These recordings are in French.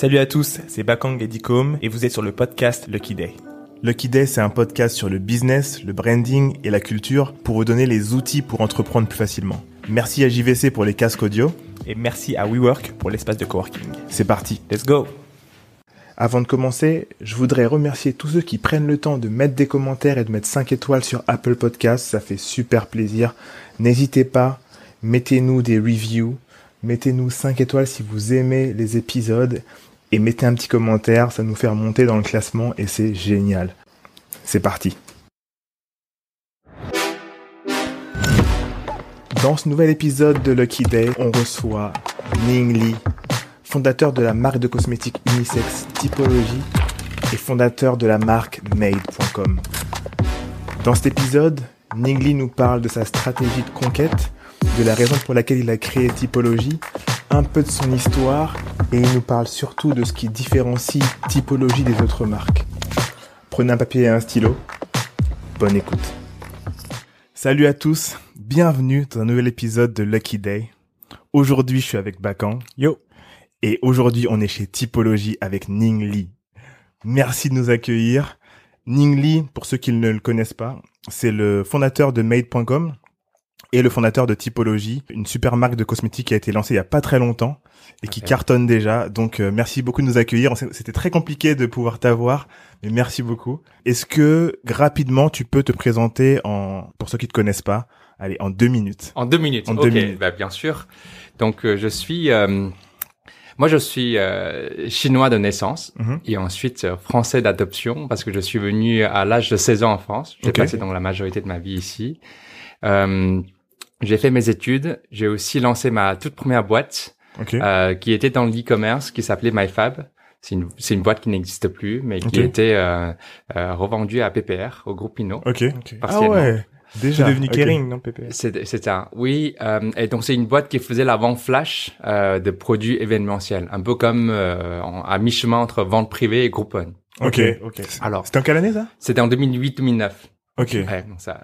Salut à tous, c'est Bakang Edicom et vous êtes sur le podcast Lucky Day. Lucky Day, c'est un podcast sur le business, le branding et la culture pour vous donner les outils pour entreprendre plus facilement. Merci à JVC pour les casques audio. Et merci à WeWork pour l'espace de coworking. C'est parti. Let's go Avant de commencer, je voudrais remercier tous ceux qui prennent le temps de mettre des commentaires et de mettre 5 étoiles sur Apple Podcasts. Ça fait super plaisir. N'hésitez pas, mettez-nous des reviews, mettez-nous 5 étoiles si vous aimez les épisodes et mettez un petit commentaire, ça nous fait remonter dans le classement et c'est génial. C'est parti. Dans ce nouvel épisode de Lucky Day, on reçoit Ning Li, fondateur de la marque de cosmétiques unisex Typologie et fondateur de la marque Made.com. Dans cet épisode, Ning Li nous parle de sa stratégie de conquête, de la raison pour laquelle il a créé Typologie, un peu de son histoire et il nous parle surtout de ce qui différencie Typologie des autres marques. Prenez un papier et un stylo. Bonne écoute. Salut à tous, bienvenue dans un nouvel épisode de Lucky Day. Aujourd'hui, je suis avec Bakan. Yo Et aujourd'hui, on est chez Typologie avec Ning Li. Merci de nous accueillir. Ning Li, pour ceux qui ne le connaissent pas, c'est le fondateur de Made.com et le fondateur de Typologie, une super marque de cosmétiques qui a été lancée il y a pas très longtemps et qui cartonne déjà. Donc euh, merci beaucoup de nous accueillir. C'était très compliqué de pouvoir t'avoir, mais merci beaucoup. Est-ce que rapidement tu peux te présenter en pour ceux qui te connaissent pas, allez en deux minutes. En deux minutes. En deux minutes. bah, bien sûr. Donc euh, je suis, euh, moi je suis euh, chinois de naissance Mhm. et ensuite français d'adoption parce que je suis venu à l'âge de 16 ans en France. J'ai Ok. passé donc la majorité de ma vie ici. Euh, j'ai fait mes études. J'ai aussi lancé ma toute première boîte Ok. euh, qui était dans l'e-commerce, qui s'appelait MyFab. C'est une, c'est une boîte qui n'existe plus, mais qui Ok. était euh, euh, revendue à PPR, au groupe Pinot. ok. Ah partiellement. ouais. Déjà. C'est devenu. Kering, non, PPS C'est c'est un oui euh, et donc c'est une boîte qui faisait la vente flash euh, de produits événementiels, un peu comme euh, en- à mi-chemin entre vente privée et Groupon. Ok. ok. Alors C'était en quelle année ça? C'était en 2008-2009. Ok. Ouais, donc ça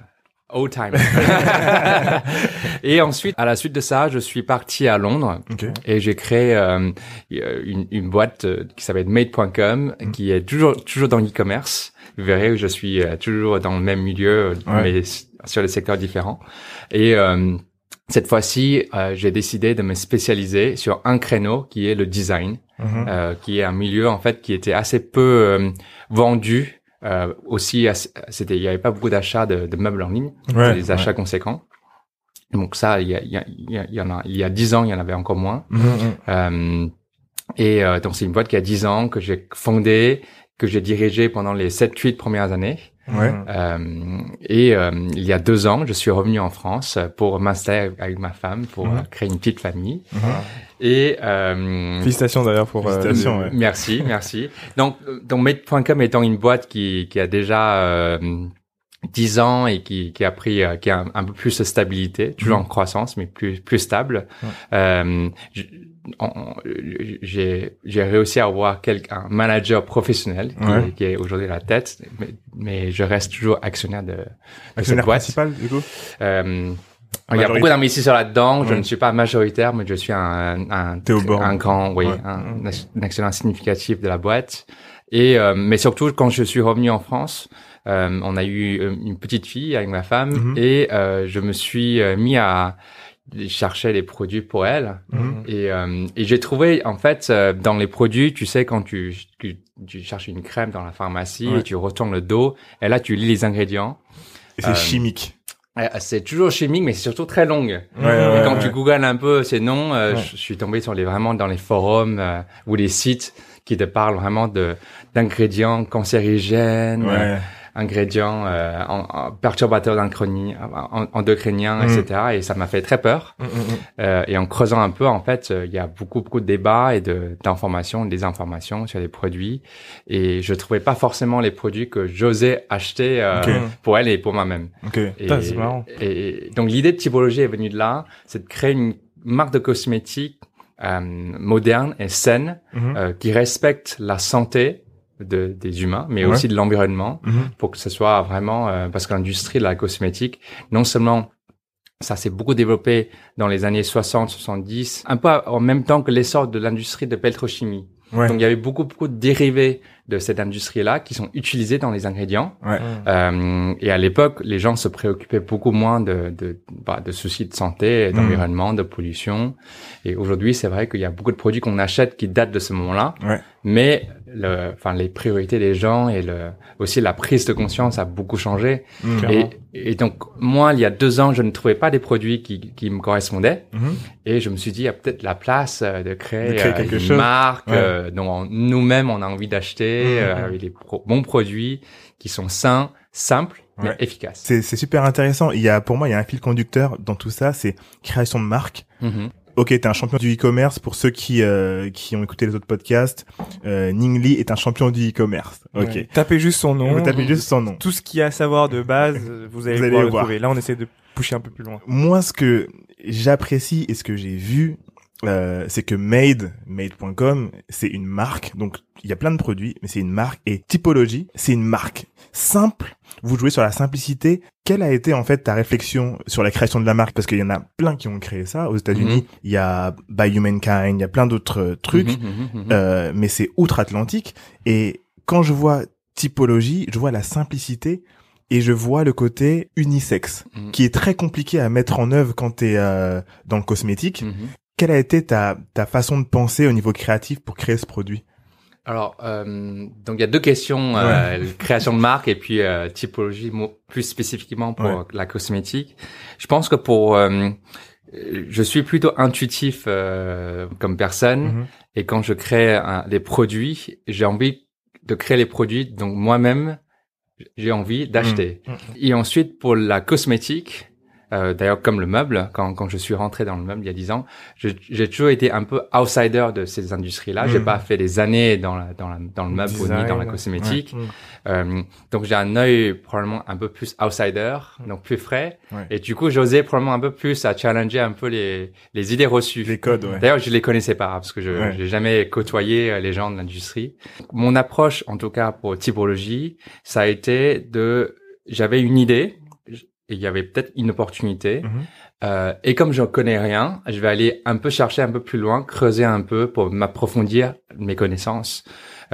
old time. et ensuite à la suite de ça, je suis parti à Londres Ok. et j'ai créé euh, une, une boîte euh, qui s'appelle Made.com Mm. qui est toujours toujours dans l'e-commerce. Vous verrez que je suis euh, toujours dans le même milieu, Ouais. mais sur des secteurs différents. Et euh, cette fois-ci, euh, j'ai décidé de me spécialiser sur un créneau qui est le design, Mhm. euh, qui est un milieu en fait qui était assez peu euh, vendu. Euh, aussi, c'était, il y avait pas beaucoup d'achats de, de meubles en ligne, Ouais, des achats conséquents. Donc ça, il y, a, il y, a, il y en a, il y a dix ans, il y en avait encore moins. Mhm, mhm. Euh, et euh, donc c'est une boîte qui a 10 ans que j'ai fondée, que j'ai dirigée pendant les 7-8 premières années. Ouais. Euh, et euh, il y a deux ans, je suis revenu en France pour m'installer avec ma femme pour Mhm. euh, créer une petite famille. Et euh, Félicitations d'ailleurs pour... euh, Félicitations, ouais. merci, merci. Donc, euh, donc Made.com étant une boîte qui, qui a déjà euh, 10 ans et qui, qui a pris, euh, qui a un, un peu plus de stabilité, toujours en croissance, mais plus plus stable. Ouais. Euh, j'ai j'ai réussi à avoir quelqu'un, un manager professionnel qui, Ouais. qui est aujourd'hui la tête, mais, mais je reste toujours actionnaire de, de cette Actionnaire boîte. principal du coup? Il y a beaucoup d'investisseurs là-dedans. Je Ouais. ne suis pas majoritaire, mais je suis un, un, un grand, oui, Ouais. un, un actionnaire significatif de la boîte. Et euh, mais surtout quand je suis revenu en France, euh, on a eu euh, une petite fille avec ma femme Mhm. et euh, je me suis euh, mis à chercher les produits pour elle. Et, euh, et j'ai trouvé en fait dans les produits, tu sais quand tu, tu, tu cherches une crème dans la pharmacie Ouais. et tu retournes le dos, et là tu lis les ingrédients. Et c'est chimique. C'est toujours chimique, mais c'est surtout très longue. Ouais, ouais, Et quand ouais, tu googles un peu ces noms, euh, je, suis tombé sur les vraiment dans les forums euh, ou les sites qui te parlent vraiment de d'ingrédients cancérigènes, euh. Ingrédients euh, en, en perturbateurs endocriniens, Mm. etc. Et ça m'a fait très peur. Mhm, mhm. Euh, et en creusant un peu, en fait, euh, il y a beaucoup beaucoup de débats et de d'informations, des informations sur les produits. Et je trouvais pas forcément les produits que j'osais acheter euh, pour elle et pour moi-même. Ok. Et, Putain, c'est marrant. et donc l'idée de typologie est venue de là, c'est de créer une marque de cosmétiques euh, moderne et saine Mhm. euh, qui respecte la santé de, des humains, mais Ouais. aussi de l'environnement, Mhm. pour que ce soit vraiment euh, parce que l'industrie de la cosmétique, non seulement ça s'est beaucoup développé dans les années 60, 70, un peu en même temps que l'essor de l'industrie de pétrochimie. Ouais. Donc il y avait beaucoup beaucoup de dérivés de cette industrie-là qui sont utilisés dans les ingrédients. Ouais. Euh, et à l'époque, les gens se préoccupaient beaucoup moins de, de, bah, de soucis de santé, d'environnement, de pollution. Et aujourd'hui, c'est vrai qu'il y a beaucoup de produits qu'on achète qui datent de ce moment-là. Ouais. Mais le, enfin, les priorités des gens et le, aussi la prise de conscience a beaucoup changé. Mm. Clairement. Et, et donc, moi, il y a deux ans, je ne trouvais pas des produits qui, qui me correspondaient. Et je me suis dit, il y a peut-être la place euh, de créer, De créer euh, quelque une chose. marque Ouais. euh, dont on- nous-mêmes on a envie d'acheter, Mhm. euh, avec des pro- bons produits qui sont sains, simples, mais Ouais. C'est, c'est super intéressant. Il y a, pour moi, il y a un fil conducteur dans tout ça, c'est création de marque. Mhm. Ok, t'es un champion du e-commerce. Pour ceux qui euh, qui ont écouté les autres podcasts, euh, Ning Li est un champion du e-commerce. Ok. Ouais. Tapez juste son nom. Vous tapez juste son nom. Tout ce qu'il y a à savoir de base, vous allez Vous allez pouvoir le le voir. trouver. Là, on essaie de pousser un peu plus loin. Moi, ce que j'apprécie et ce que j'ai vu, euh, c'est que Made, Made.com, c'est une marque. Donc, il y a plein de produits, mais c'est une marque. Et Typologie, c'est une marque simple. Vous jouez sur la simplicité. Quelle a été en fait ta réflexion sur la création de la marque? Parce qu'il y en a plein qui ont créé ça. Aux États-Unis, Mhm. il y a By Humankind, il y a plein d'autres euh, trucs. Mhm, mhm. Euh, mais c'est outre-Atlantique. Et quand je vois typologie, je vois la simplicité et je vois le côté unisexe, qui est très compliqué à mettre en œuvre quand tu es dans le cosmétique. Quelle a été ta, ta façon de penser au niveau créatif pour créer ce produit? Alors, euh, donc il y a deux questions euh, création de marque et puis euh, typologie, plus spécifiquement pour Ouais. la cosmétique. Je pense que pour, euh, je suis plutôt intuitif euh, comme personne. Mhm. Et quand je crée un, des produits, j'ai envie de créer les produits, donc moi-même, j'ai envie d'acheter. Mhm. Et ensuite, pour la cosmétique, euh, d'ailleurs comme le meuble, quand, quand je suis rentré dans le meuble il y a dix ans, j'ai toujours été un peu outsider de ces industries-là. J'ai Mhm. pas fait des années dans, la, dans, la, dans le meuble ou ni Design, dans la cosmétique. Ouais. Euh, donc j'ai un œil probablement un peu plus outsider, donc plus frais. Ouais. Et du coup, j'osais probablement un peu plus à challenger un peu les, les idées reçues. Les codes, ouais. D'ailleurs, je les connaissais pas parce que je j'ai jamais côtoyé euh, les gens de l'industrie. Mon approche, en tout cas pour typologie, ça a été de j'avais une idée et il y avait peut-être une opportunité. Mhm. Euh, et comme je ne connais rien, je vais aller un peu chercher un peu plus loin, creuser un peu pour m'approfondir mes connaissances.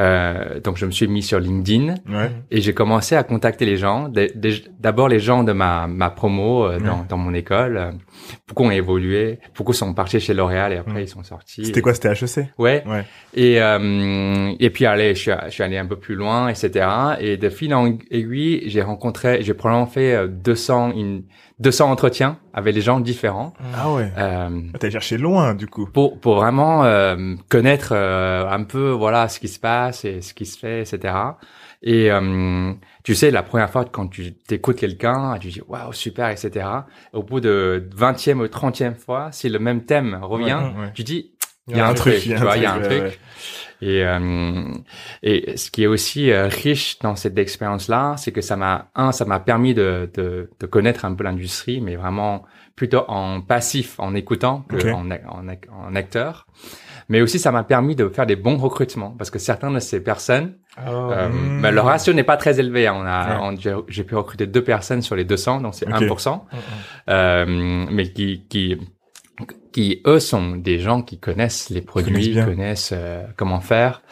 Euh, donc je me suis mis sur LinkedIn Ouais. et j'ai commencé à contacter les gens. D'abord les gens de ma, ma promo euh, dans, Ouais. dans mon école. euh, Beaucoup ont évolué, beaucoup sont partis chez L'Oréal et après ils sont sortis. C'était quoi C'était HEC Ouais. Ouais. Et euh, et puis allez, je suis, je suis allé un peu plus loin, etc. Et de fil en aiguille, j'ai rencontré, j'ai probablement fait euh, 200 une 200 entretiens avec des gens différents. Ah ouais. Euh, T'as cherché loin, du coup. pour pour vraiment euh, connaître euh, un peu voilà ce qui se passe et ce qui se fait etc et euh, tu sais la première fois quand tu t'écoutes quelqu'un tu dis waouh super etc au bout de 20e ou 30e fois si le même thème revient Ouais, ouais. tu dis Il y a un truc, il y a un truc. Et euh, et ce qui est aussi euh, riche dans cette expérience là c'est que ça m'a un ça m'a permis de, de de connaître un peu l'industrie mais vraiment plutôt en passif en écoutant que en, en, ac- en acteur mais aussi ça m'a permis de faire des bons recrutements parce que certaines de ces personnes euh, Mm. ben, le ratio n'est pas très élevé on a Ouais. j'ai- pu recruter deux personnes sur les 200 donc c'est Ok. 1% euh, mais qui qui qui eux sont des gens qui connaissent les produits, Connaissent connaissent euh, comment faire,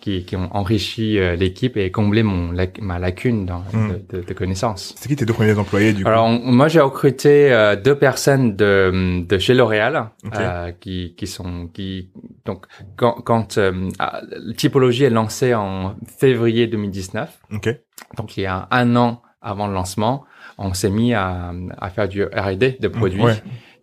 qui, qui ont enrichi euh, l'équipe et comblé mon lac- ma lacune dans, Mm. de, de, de connaissances. C'est qui tes deux premiers employés, du coup Alors moi j'ai recruté euh, deux personnes de de chez L'Oréal Ok. euh, qui qui sont qui donc quand quand euh, ah, typologie est lancée en février 2019 Ok. donc il y a un an avant le lancement on s'est mis à à faire du R&D de produits Ouais.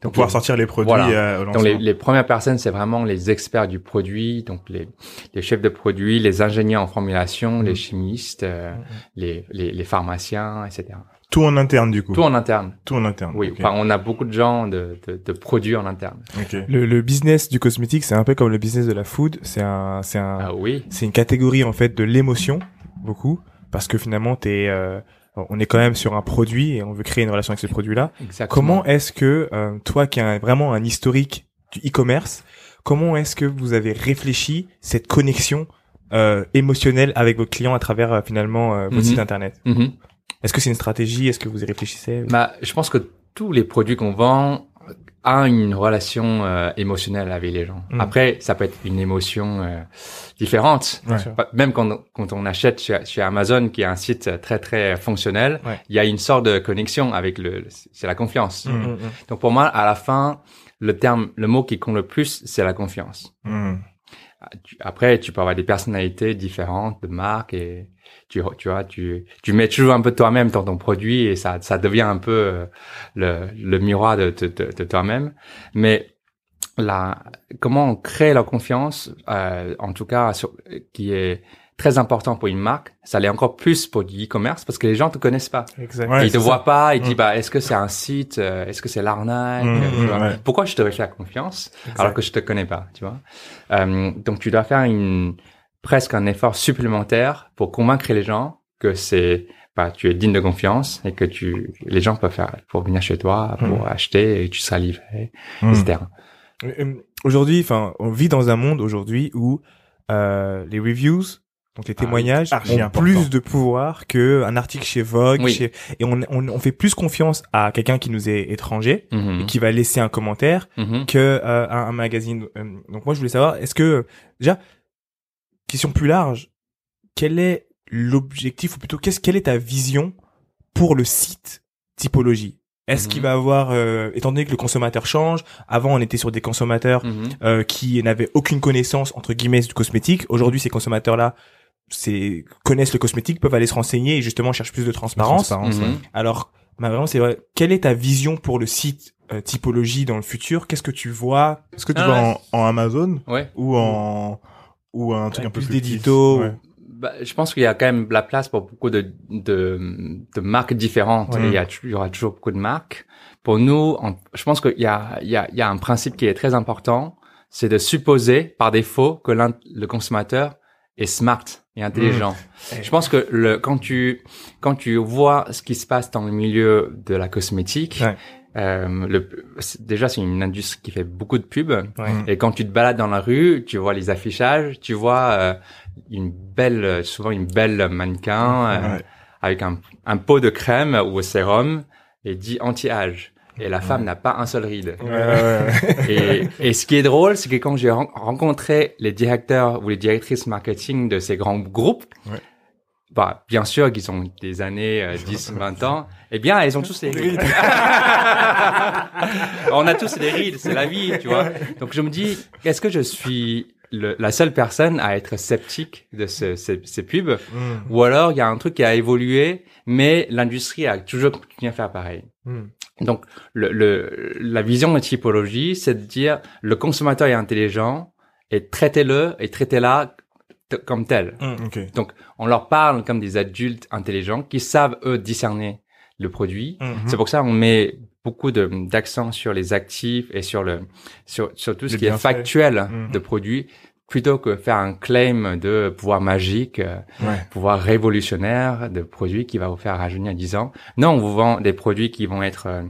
Donc pouvoir les- sortir les produits Voilà. euh, au donc les, les premières personnes, c'est vraiment les experts du produit, donc les, les chefs de produit, les ingénieurs en formulation, Mhm. les chimistes, euh, les, les, les pharmaciens, etc. Tout en interne, du coup. Tout en interne. Tout en interne. Oui, enfin, on a beaucoup de gens de, de, de produits en interne. Ok. Le, le business du cosmétique, c'est un peu comme le business de la food. C'est un, c'est un, Ah oui. c'est une catégorie en fait de l'émotion beaucoup parce que finalement t'es, euh, on est quand même sur un produit et on veut créer une relation avec ce produit-là. Comment est-ce que euh, toi qui as vraiment un historique du e-commerce, comment est-ce que vous avez réfléchi cette connexion euh, émotionnelle avec vos clients à travers euh, finalement euh, votre Mhm. site internet Mhm. Est-ce que c'est une stratégie? Est-ce que vous y réfléchissez? Bah, je pense que tous les produits qu'on vend, a une relation euh, émotionnelle avec les gens. Mm. Après, ça peut être une émotion euh, différente. Ouais. Même quand, quand on achète chez, chez Amazon, qui est un site très très fonctionnel, Ouais. il y a une sorte de connexion avec le, c'est la confiance. Mm, mm. Donc pour moi, à la fin, le terme, le mot qui compte le plus, c'est la confiance. Tu- Après, tu peux avoir des personnalités différentes de marques et tu, tu vois, tu, tu mets toujours un peu toi-même dans ton produit et ça, ça devient un peu euh, le, le miroir de, de, de, toi-même. Mais la, comment on crée la confiance, euh, en tout cas, qui est très important pour une marque, ça l'est encore plus pour du e-commerce parce que les gens te connaissent pas. Exact. Ouais, ils te voient ça. pas, ils te Mm. disent bah est-ce que c'est un site, euh, est-ce que c'est l'arnaque, Mm, ouais. Pourquoi je devrais faire confiance Exact. alors que je te connais pas, tu vois Euh, Donc tu dois faire une presque un effort supplémentaire pour convaincre les gens que c'est bah, tu es digne de confiance et que tu les gens peuvent faire pour venir chez toi pour Mm. acheter et tu seras livré, etc. Aujourd'hui, enfin, on vit dans un monde aujourd'hui où euh, les reviews, donc les Ah témoignages, archi ont important. plus de pouvoir que un article chez Vogue. Oui. chez- Et on, on, on fait plus confiance à quelqu'un qui nous est étranger Mhm. et qui va laisser un commentaire Mhm. que euh, un, un magazine. Euh, Donc moi, je voulais savoir, est-ce que déjà, question plus large, quel est l'objectif ou plutôt qu'est-ce quelle est ta vision pour le site typologie? Est-ce Mhm. qu'il va avoir, euh, étant donné que le consommateur change, avant on était sur des consommateurs Mhm. euh, qui n'avaient aucune connaissance entre guillemets du cosmétique. Aujourd'hui, ces consommateurs-là, c'est connaissent le cosmétique, peuvent aller se renseigner et justement cherchent plus de transparence. Transparence, ouais. Mhm. Alors, bah, vraiment, c'est vrai. Quelle est ta vision pour le site euh, typologie dans le futur? Qu'est-ce que tu vois? Est-ce que tu Ah, vas ouais. en, en Amazon? Ouais. ou en ou un truc un peu plus d'édito. Bah, je pense qu'il y a quand même la place pour beaucoup de, de, de marques différentes. Il, y a, il y aura toujours beaucoup de marques. Pour nous, on- je pense qu'il y a, il y, a, il y a un principe qui est très important, c'est de supposer par défaut que le consommateur est smart et intelligent. Mmh. Je pense que le, quand tu quand tu vois ce qui se passe dans le milieu de la cosmétique, Ouais. euh, le, déjà c'est une industrie qui fait beaucoup de pubs. Ouais. Mm. Et quand tu te balades dans la rue, tu vois les affichages, tu vois euh, une belle, souvent une belle mannequin euh, Ouais. avec un, un pot de crème ou sérum et dit anti-âge. Et la femme n'a pas un seul ride. Et, et ce qui est drôle, c'est que quand j'ai ren- rencontré les directeurs ou les directrices marketing de ces grands groupes, bah, bien sûr qu'ils ont des années, euh, 10, 20 ans, eh bien, elles ont tous des rides. On a tous des rides, c'est la vie, tu vois. Donc je me dis, est-ce que je suis le- la seule personne à être sceptique de ce- ces, ces pubs Mm. ou alors il y a un truc qui a évolué, mais l'industrie a toujours continué à faire pareil? Mm. Donc, le, le, la vision de typologie, c'est de dire le consommateur est intelligent et traitez-le et traitez-la comme tel. Mm. Ok. Donc, on leur parle comme des adultes intelligents qui savent, eux, discerner le produit. Mhm. C'est pour ça qu'on met beaucoup d'accent sur les actifs et sur le sur, sur tout ce Les qui est factuel Mhm. de produits plutôt que faire un claim de pouvoir magique, euh, Ouais. pouvoir révolutionnaire de produits qui va vous faire rajeunir à 10 ans. Non, on vous vend des produits qui vont être euh,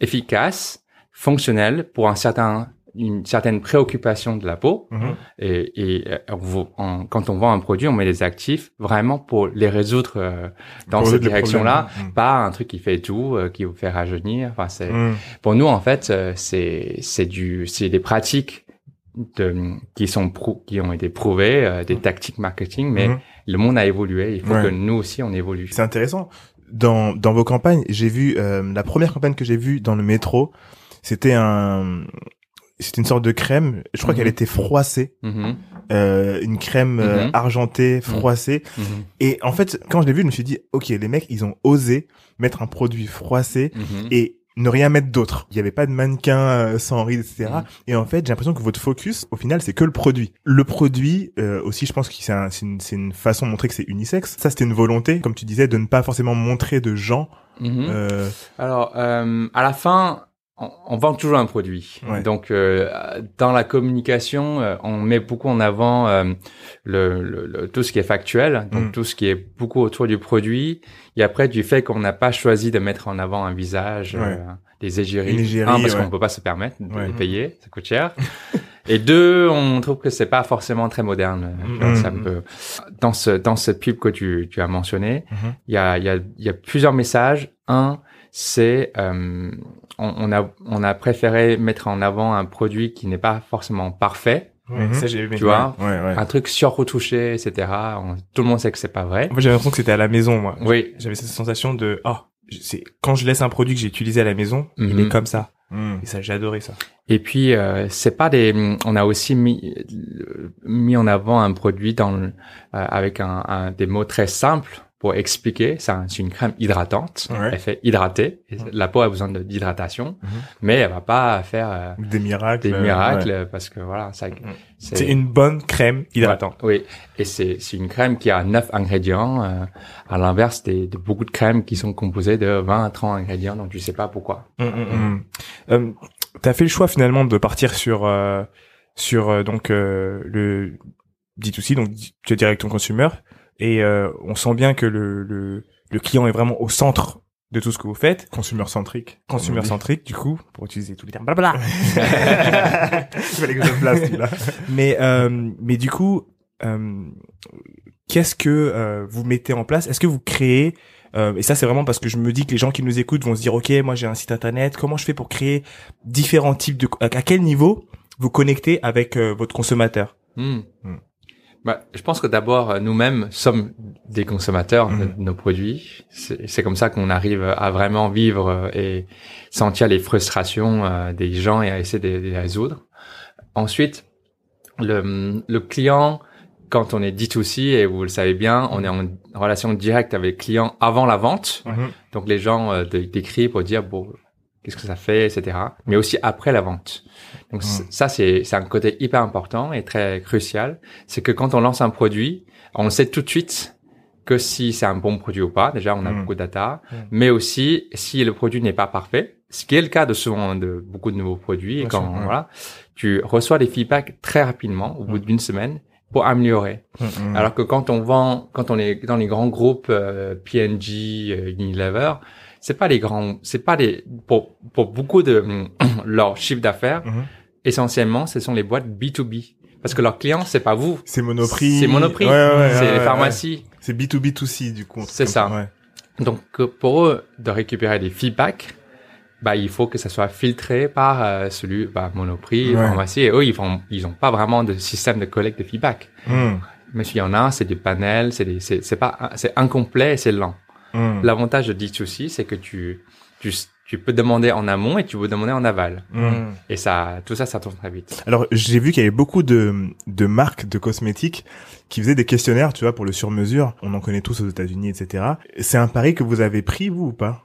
efficaces, fonctionnels pour un certain une certaine préoccupation de la peau Mhm. et, et euh, on vous- on- quand on vend un produit, on met des actifs vraiment pour les résoudre euh, dans Pour cette les direction-là, problèmes. pas un truc qui fait tout, euh, qui vous fait rajeunir. Enfin, c'est Mm. pour nous en fait, euh, c'est c'est du c'est des pratiques de, qui sont prou- qui ont été prouvées, euh, des tactiques marketing, mais Mhm. le monde a évolué. Il faut Ouais. que nous aussi on évolue. C'est intéressant. Dans, dans vos campagnes, j'ai vu euh, la première campagne que j'ai vue dans le métro, c'était un c'était une sorte de crème. Je crois Mhm. qu'elle était froissée, euh, une crème euh, argentée froissée. Et en fait, quand je l'ai vu, je me suis dit, ok, les mecs, ils ont osé mettre un produit froissé et ne rien mettre d'autre. Il n'y avait pas de mannequin euh, sans rides, etc. Mhm. Et en fait, j'ai l'impression que votre focus, au final, c'est que le produit. Le produit, euh, aussi, je pense que c'est un- c'est une, c'est une façon de montrer que c'est unisexe. Ça, c'était une volonté, comme tu disais, de ne pas forcément montrer de gens. Mhm. Euh, Alors, euh, à la fin, on, on vend toujours un produit. Ouais. Donc, euh, dans la communication, euh, on met beaucoup en avant euh, le, le- le- tout ce qui est factuel, donc Mm. tout ce qui est beaucoup autour du produit. Et après, du fait qu'on n'a pas choisi de mettre en avant un visage, Ouais. euh, des égéries. Égérie, un, parce ouais. qu'on peut pas se permettre de les payer, ça coûte cher. Et deux, on trouve que c'est pas forcément très moderne. Mm. Ça me peut... Dans ce dans cette pub que tu, tu as mentionné, Mhm. il y a il y a il y a plusieurs messages. Un, c'est euh, on, on a on a préféré mettre en avant un produit qui n'est pas forcément parfait, Ouais, Mhm. ça j'ai aimé. tu vois, Ouais, ouais. un truc surretouché, etc. On- tout le monde sait que c'est pas vrai. Moi j'avais l'impression que c'était à la maison moi. Oui, J'avais cette sensation de oh c'est quand je laisse un produit que j'ai utilisé à la maison, il Mhm. est comme ça. Mm. Et ça j'ai adoré ça. Et puis euh, c'est pas des. On a aussi mis mis en avant un produit dans le- euh, avec un, un- des mots très simples pour expliquer. C'est un- c'est une crème hydratante. Ouais. Elle fait hydrater. La peau a besoin de- d'hydratation, Mhm. mais elle va pas faire euh, Des miracles. des euh, miracles ouais. parce que voilà, ça. C'est une bonne crème hydratante. Oui, et c'est c'est une crème qui a neuf ingrédients, euh, à l'inverse des, de beaucoup de crèmes qui sont composées de 20 à 30 ingrédients, donc tu sais pas pourquoi. Mm, mm, mm. Mm. Euh, T'as fait le choix finalement de partir sur sur donc le D2C, donc tu es direct ton consumer, et euh, on sent bien que le, le le client est vraiment au centre de tout ce que vous faites, Consumer centrique. consumer centrique du coup, pour utiliser tous les termes blabla. Il fallait que je le place, celui-là. mais euh, mais du coup, euh, qu'est-ce que euh, vous mettez en place? Est-ce que vous créez euh, et ça c'est vraiment parce que je me dis que les gens qui nous écoutent vont se dire ok moi j'ai un site internet comment je fais pour créer différents types de à quel niveau vous connectez avec votre consommateur? Hmm. Hmm. Bah, je pense que d'abord, euh, nous-mêmes sommes des consommateurs de Hmm. nos produits. C'est comme ça qu'on arrive à vraiment vivre euh, et sentir les frustrations euh, des gens et à essayer de, de les résoudre. Ensuite, le, le client, quand on est D2C, et vous le savez bien, on est en relation directe avec le client avant la vente. Mhm. Donc les gens euh, décrivent pour dire bon qu'est-ce que ça fait, etc. Mais aussi après la vente. Donc c- ça c'est un côté hyper important et très crucial. C'est que quand on lance un produit, on sait tout de suite que si c'est un bon produit ou pas. Déjà on a Mm. beaucoup de data, Mm. mais aussi si le produit n'est pas parfait, ce qui est le cas de souvent de beaucoup de nouveaux produits. Et quand sûr, voilà, tu reçois des feedbacks très rapidement au bout d'une semaine pour améliorer. Alors que quand on vend, quand on est dans les grands groupes euh, P&G, euh, Unilever, c'est pas les grands, c'est pas les pour pour beaucoup de leur chiffre d'affaires, Mhm. essentiellement, ce sont les boîtes B2B parce que leurs clients, c'est pas vous, C'est Monoprix. c'est Monoprix, Ouais, ouais, ouais, c'est ouais, les pharmacies. C'est B2B2C, du coup. C'est ça. ouais. Donc pour eux de récupérer des feedbacks, bah il faut que ça soit filtré par euh, celui bah, Monoprix, pharmacie. Et eux, ils font, ils ont pas vraiment de système de collecte de feedback. Mm, Mais s'il y en a, c'est du panel, c'est des, c'est c'est pas, c'est incomplet, et c'est lent. Mm, L'avantage de D2C, c'est que tu, tu, tu peux demander en amont et tu peux demander en aval. mm. Et ça, tout ça, ça tourne très vite. Alors, j'ai vu qu'il y avait beaucoup de, de marques de cosmétiques qui faisaient des questionnaires, tu vois, pour le sur-mesure. On en connaît tous aux États-Unis, etc. C'est un pari que vous avez pris, vous, ou pas?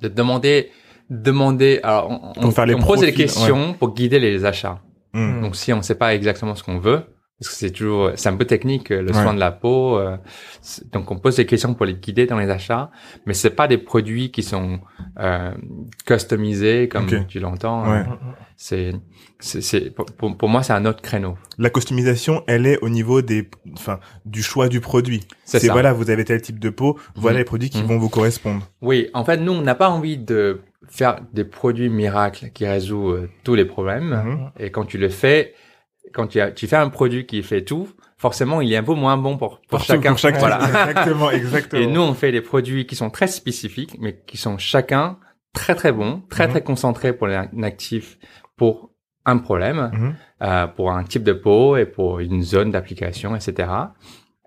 De demander, demander, alors, on, Pour on, faire les on pose des questions pour guider les achats. Mm. Donc, si on ne sait pas exactement ce qu'on veut, parce que c'est toujours, c'est un peu technique, le Ouais. soin de la peau. euh, donc, on pose des questions pour les guider dans les achats, mais c'est pas des produits qui sont euh, customisés comme tu l'entends. Ouais. Euh, C'est, c'est, pour, pour- moi, c'est un autre créneau. La customisation, elle est au niveau des, enfin, du choix du produit. C'est voilà, vous avez tel type de peau, voilà Mhm. les produits qui Mhm. vont vous correspondre. Oui, en fait, nous, on n'a pas envie de faire des produits miracles qui résout euh, tous les problèmes. Mhm. Et quand tu le fais, quand tu, as, tu fais un produit qui fait tout, forcément, il est un peu moins bon pour, pour, chacun. Pour chacun. Voilà. Exactement, exactement. Et nous, on fait des produits qui sont très spécifiques, mais qui sont chacun très très bons, très Mhm. très concentrés pour un actif, pour un problème, Mhm. euh, pour un type de peau et pour une zone d'application, etc.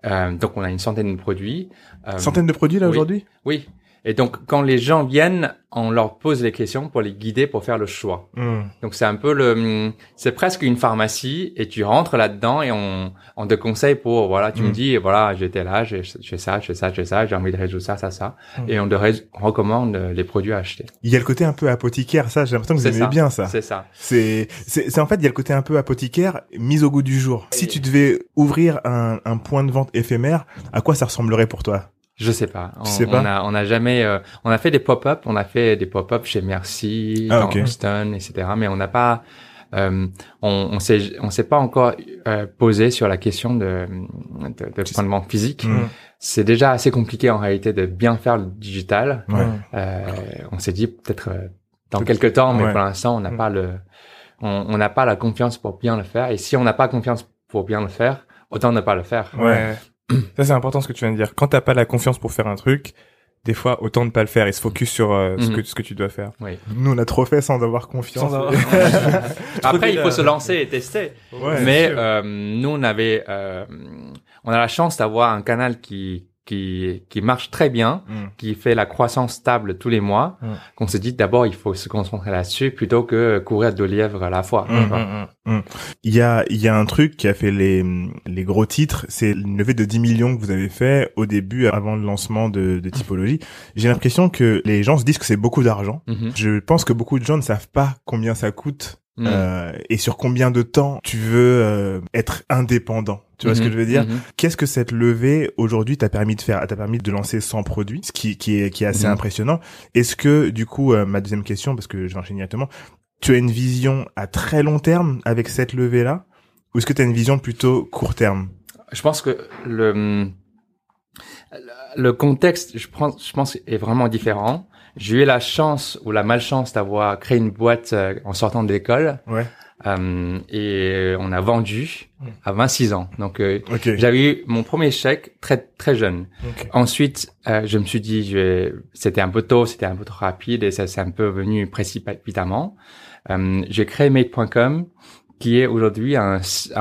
Euh, donc, on a une centaine de produits. Euh, Centaines de produits, là, oui. aujourd'hui? oui. Et donc, quand les gens viennent, on leur pose les questions pour les guider pour faire le choix. Mm. Donc, c'est un peu le, c'est presque une pharmacie et tu rentres là-dedans et on, on te conseille pour, voilà, tu me dis, voilà, j'étais là, j'ai ça, j'ai ça, j'ai ça, j'ai envie de résoudre ça, ça, ça. Mm. Et on te recommande les produits à acheter. Il y a le côté un peu apothicaire, ça, j'ai l'impression que vous aimez ça. bien ça. C'est ça. C'est, c'est, c'est en fait, il y a le côté un peu apothicaire, mis au goût du jour. Si tu devais ouvrir un, un point de vente éphémère, à quoi ça ressemblerait pour toi? Je sais pas. On, Tu sais pas on a, on a jamais, euh, on a fait des pop-up, on a fait des pop-up chez Merci, Ah, dans. Houston, etc. Mais on n'a pas, euh, on, on s'est, on s'est pas encore euh, posé sur la question de, de, de point de vente physique. C'est déjà assez compliqué en réalité de bien faire le digital. Ouais. Euh, on s'est dit peut-être euh, dans quelques temps, mais Ouais. pour l'instant, on n'a Mm. pas le, on on n'a pas la confiance pour bien le faire. Et si on n'a pas confiance pour bien le faire, autant ne pas le faire. Ouais. Ça c'est important ce que tu viens de dire. Quand t'as pas la confiance pour faire un truc, des fois autant ne pas le faire et se focus sur euh, ce Mhm. que ce que tu dois faire. Oui. Nous, on a trop fait sans avoir confiance. Sans avoir- Après, il faut se lancer et tester. Ouais, Mais euh, nous, on avait, euh, on a la chance d'avoir un canal qui qui qui marche très bien, Mm. qui fait la croissance stable tous les mois. Mm. Qu'on se dit d'abord, il faut se concentrer là-dessus plutôt que courir deux lièvres à la fois. Mm. Il y a, il y a un truc qui a fait les, les gros titres, c'est une levée de 10 millions que vous avez fait au début, avant le lancement de, de Typologie. J'ai l'impression que les gens se disent que c'est beaucoup d'argent. Mhm. Je pense que beaucoup de gens ne savent pas combien ça coûte euh, et sur combien de temps tu veux euh, être indépendant. Tu vois ce que Mhm. je veux dire Mhm. Qu'est-ce que cette levée aujourd'hui t'a permis de faire T'a permis de lancer 100 produits, ce qui, qui est, qui est assez Mhm. impressionnant. Est-ce que du coup, euh, ma deuxième question, parce que je vais enchaîner directement, tu as une vision à très long terme avec cette levée-là, ou est-ce que tu as une vision plutôt court terme? Je pense que le le contexte, je pense, je pense, est vraiment différent. J'ai eu la chance ou la malchance d'avoir créé une boîte euh, en sortant de l'école Ouais. Euh, et on a vendu à 26 ans. Donc euh, j'avais eu mon premier chèque très très jeune. Ensuite, euh, je me suis dit, je c'était un peu tôt, c'était un peu trop rapide et ça s'est un peu venu précipitamment. Euh, j'ai créé Made.com, qui est aujourd'hui un, un-